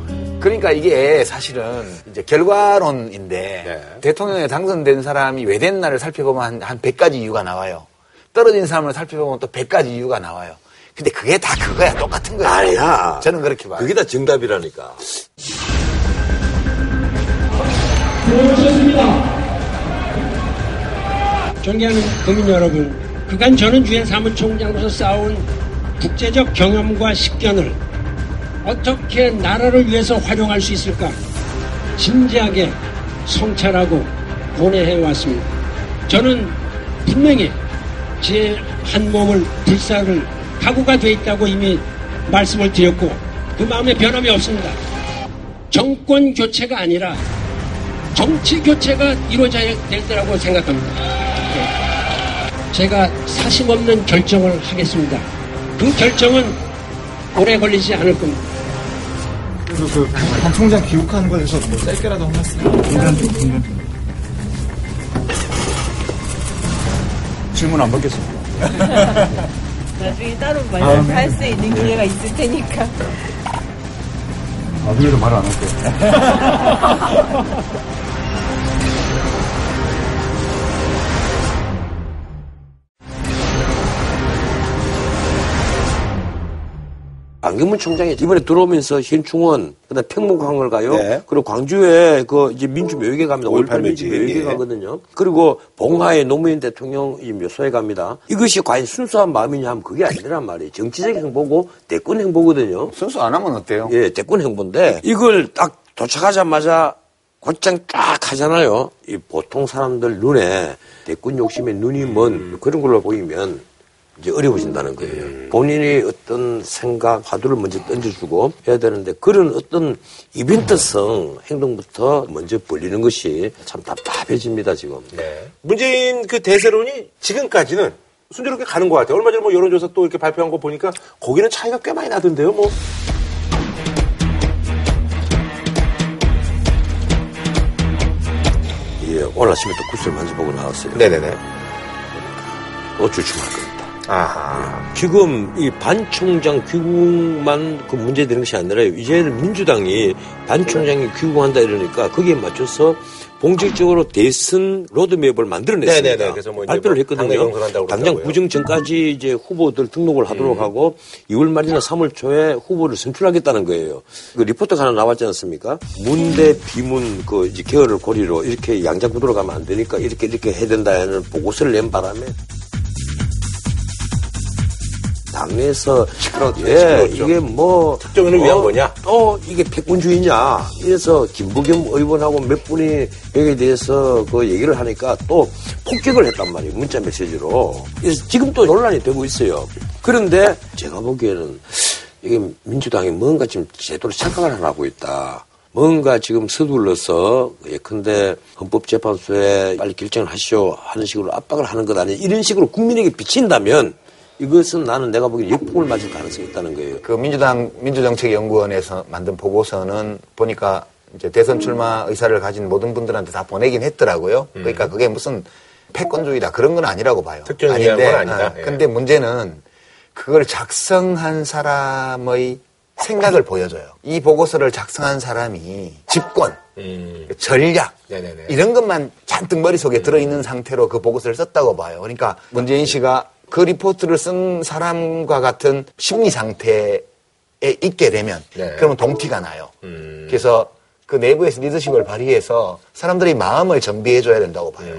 그러니까 이게 사실은 이제 결과론인데 대통령에 당선된 사람이 왜 됐나를 살펴보면 한, 한 100가지 이유가 나와요. 떨어진 사람을 살펴보면 또 100가지 이유가 나와요. 근데 그게 다 그거야. 똑같은 거야. 아니야. 저는 그렇게 봐요. 그게 다 정답이라니까. 존경하는 국민 여러분, 그간 저는 유엔 사무총장으로서 쌓아온 국제적 경험과 식견을 어떻게 나라를 위해서 활용할 수 있을까 진지하게 성찰하고 고뇌해 왔습니다. 저는 분명히 제 한 몸을 불사를 각오가 돼 있다고 이미 말씀을 드렸고 그 마음에 변함이 없습니다. 정권 교체가 아니라 정치 교체가 이루어져야 될 때라고 생각합니다. 예. 제가 사심 없는 결정을 하겠습니다. 그 결정은 오래 걸리지 않을 겁니다. 그래서 그반 총장 귀국하는 거에 대해서 뭐 짧게라도 한 말씀. 중간 좀. 질문 안 받겠습니다. 나중에 따로 말할 수 있는 기회가 있을 테니까. 나중에도 말 안 할게요. 안경문 총장이 이번에 들어오면서 현충원, 그다음 평목항을 가요. 네. 그리고 광주에 그 이제 민주묘역에 갑니다. 5.18 민지. 민주묘역에 예. 가거든요. 그리고 봉하의 노무현 대통령 이 묘소에 갑니다. 이것이 과연 순수한 마음이냐 하면 그게 아니란 말이에요. 정치적 행보고 대권 행보거든요. 순수 안 하면 어때요? 예, 대권 행보인데 이걸 딱 도착하자마자 곧장 쫙 하잖아요. 이 보통 사람들 눈에 대권 욕심에 눈이 먼 그런 걸로 보이면 이제 어려워진다는 거예요. 본인이 어떤 생각, 화두를 먼저 던져주고 해야 되는데 그런 어떤 이벤트성 행동부터 먼저 벌리는 것이 참 답답해집니다, 지금. 문재인 그 대세론이 지금까지는 순조롭게 가는 것 같아요. 얼마 전에 뭐 여론조사 또 이렇게 발표한 거 보니까 거기는 차이가 꽤 많이 나던데요, 뭐. 예, 오늘 아침에 또 구슬 만져보고 나왔어요. 네네네. 또 주춤할 겁니다. 아하. 지금 이 반 총장 귀국만 그 문제되는 것이 아니라 이제는 민주당이 반 총장이 귀국한다 이러니까 거기에 맞춰서 공식적으로 대선 로드맵을 만들어냈습니다. 네네네. 그래서 뭐 발표를 뭐 했거든요. 당장. 음. 구정 전까지 이제 후보들 등록을 하도록 하고 2월 말이나 3월 초에 후보를 선출하겠다는 거예요. 그 리포트가 하나 나왔지 않습니까? 문대 비문 그 이제 계열을 고리로 이렇게 양자 구도로 가면 안 되니까 이렇게 이렇게 해야 된다는 보고서를 낸 바람에 당내에서 시끄러웠죠. 예, 시끄러웠죠. 이게 뭐 특정인을 위한 거냐? 또 이게 패권주의냐? 이래서 김부겸 의원하고 몇 분이 여기에 대해서 그 얘기를 하니까 또 폭격을 했단 말이에요. 문자 메시지로. 그래서 지금 또 논란이 되고 있어요. 그런데 제가 보기에는 이게 민주당이 뭔가 지금 제대로 착각을 안 하고 있다. 뭔가 지금 서둘러서 예컨대 헌법재판소에 빨리 결정을 하시오 하는 식으로 압박을 하는 것 아니냐 이런 식으로 국민에게 비친다면 이것은 나는 내가 보기엔 역풍을 맞을 가능성이 있다는 거예요. 그 민주당 민주정책연구원에서 만든 보고서는 보니까 이제 대선 출마 의사를 가진 모든 분들한테 다 보내긴 했더라고요. 그러니까 그게 무슨 패권주의다 그런 건 아니라고 봐요. 위한 건 아니다. 어, 예. 근데 문제는 그걸 작성한 사람의 생각을 보여줘요. 이 보고서를 작성한 사람이 집권, 전략 네네네. 이런 것만 잔뜩 머릿속에 들어있는 상태로 그 보고서를 썼다고 봐요. 그러니까 문재인 씨가 그 리포트를 쓴 사람과 같은 심리 상태에 있게 되면 네. 그러면 동티가 나요. 그래서 그 내부에서 리더십을 발휘해서 사람들의 마음을 정비해 줘야 된다고 봐요.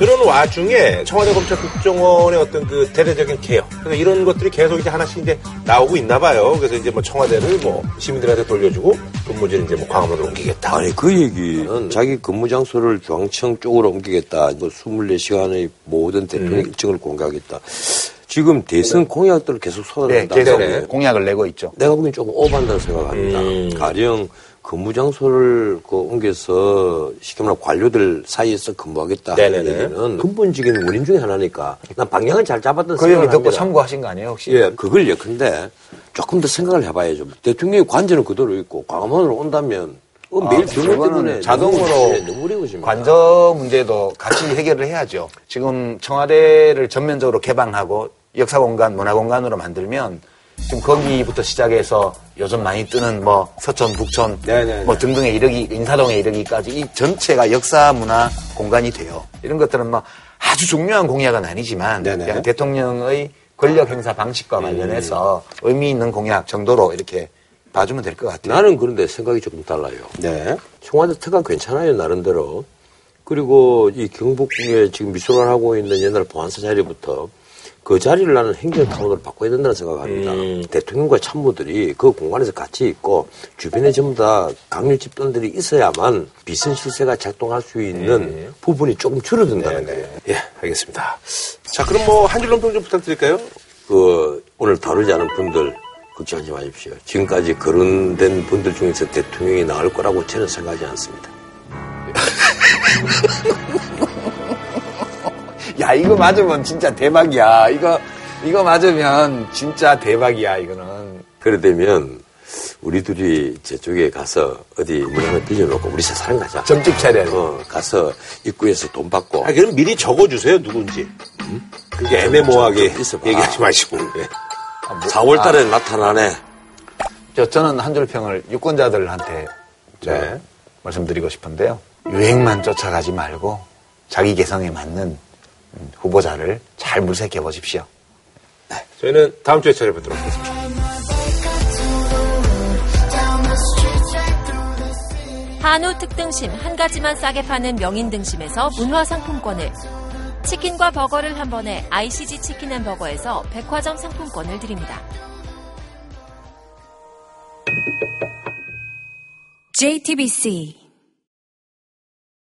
그런 와중에 청와대 검찰 국정원의 어떤 그 대대적인 개혁, 그래서 이런 것들이 계속 이제 하나씩 이제 나오고 있나 봐요. 그래서 이제 뭐 청와대를 뭐 시민들한테 돌려주고 근무지를 이제 뭐 광화문으로 옮기겠다. 아니 그 얘기는 자기 근무 장소를 중앙청 쪽으로 옮기겠다. 뭐 24시간의 모든 대통령 일정을 공개하겠다. 지금 대선 공약들을 계속 네, 쏟아낸다. 계속 공약을 내고 있죠. 내가 보기엔 조금 오버한다고 생각합니다. 가령 근무 장소를 그 옮겨서 쉽게 말하면 관료들 사이에서 근무하겠다 하는. 얘기는 근본적인 원인 중에 하나니까 난 방향은 잘 잡았던 그 생각을 듣고 합니다. 참고하신 거 아니에요, 혹시? 예, 그걸 예컨대 조금 더 생각을 해봐야죠. 대통령의 관제는 그대로 있고 광화문으로 온다면 어, 매일 아, 병원 그거는 때문에 자동으로 네. 관저 문제도 같이 해결을 해야죠. 지금 청와대를 전면적으로 개방하고 역사 공간, 문화 공간으로 만들면 지금 거기부터 시작해서 요즘 많이 뜨는 뭐 서촌, 북촌, 뭐 등등에 이르기 인사동에 이르기까지 이 전체가 역사 문화 공간이 돼요. 이런 것들은 뭐 아주 중요한 공약은 아니지만 그냥 대통령의 권력 행사 방식과 관련해서 의미 있는 공약 정도로 이렇게 봐주면 될 것 같아요. 나는 그런데 생각이 조금 달라요. 네. 청와대 특강 괜찮아요, 나름대로. 그리고 이 경북에 지금 미술관 하고 있는 옛날 보안사 자리부터 그 자리를 나는 행정 타운으로 바꿔야 된다는 생각을 합니다. 대통령과 참모들이 그 공간에서 같이 있고 주변에 전부 다 강력 집단들이 있어야만 비선 실세가 작동할 수 있는 부분이 조금 줄어든다는 거예요. 예, 알겠습니다. 자, 그럼 뭐 한 줄로 평좀 부탁드릴까요? 그 오늘 다루지 않은 분들 걱정하지 마십시오. 지금까지 거론된 분들 중에서 대통령이 나을 거라고 저는 생각하지 않습니다. 야, 이거 맞으면 진짜 대박이야. 이거, 이거 맞으면 진짜 대박이야, 이거는. 그러되면 우리 둘이 저쪽에 가서 어디 문 하나 빌려놓고 우리 세 사람 가자. 점집 차려. 어, 가서 입구에서 돈 받고. 아, 그럼 미리 적어주세요, 누군지. 그게 애매모호하게 얘기하지 마시고. 예. 4월 달에 나타나네. 저, 저는 한줄 평을 유권자들한테 저 말씀드리고 싶은데요. 유행만 쫓아가지 말고 자기 개성에 맞는 음, 후보자를 잘 물색해 보십시오. 저희는 다음 주에 찾아뵙도록 하겠습니다. 한우 특등심 한 가지만 싸게 파는 명인 등심에서 문화상품권을 치킨과 버거를 한 번에 ICG 치킨 앤 버거에서 백화점 상품권을 드립니다. JTBC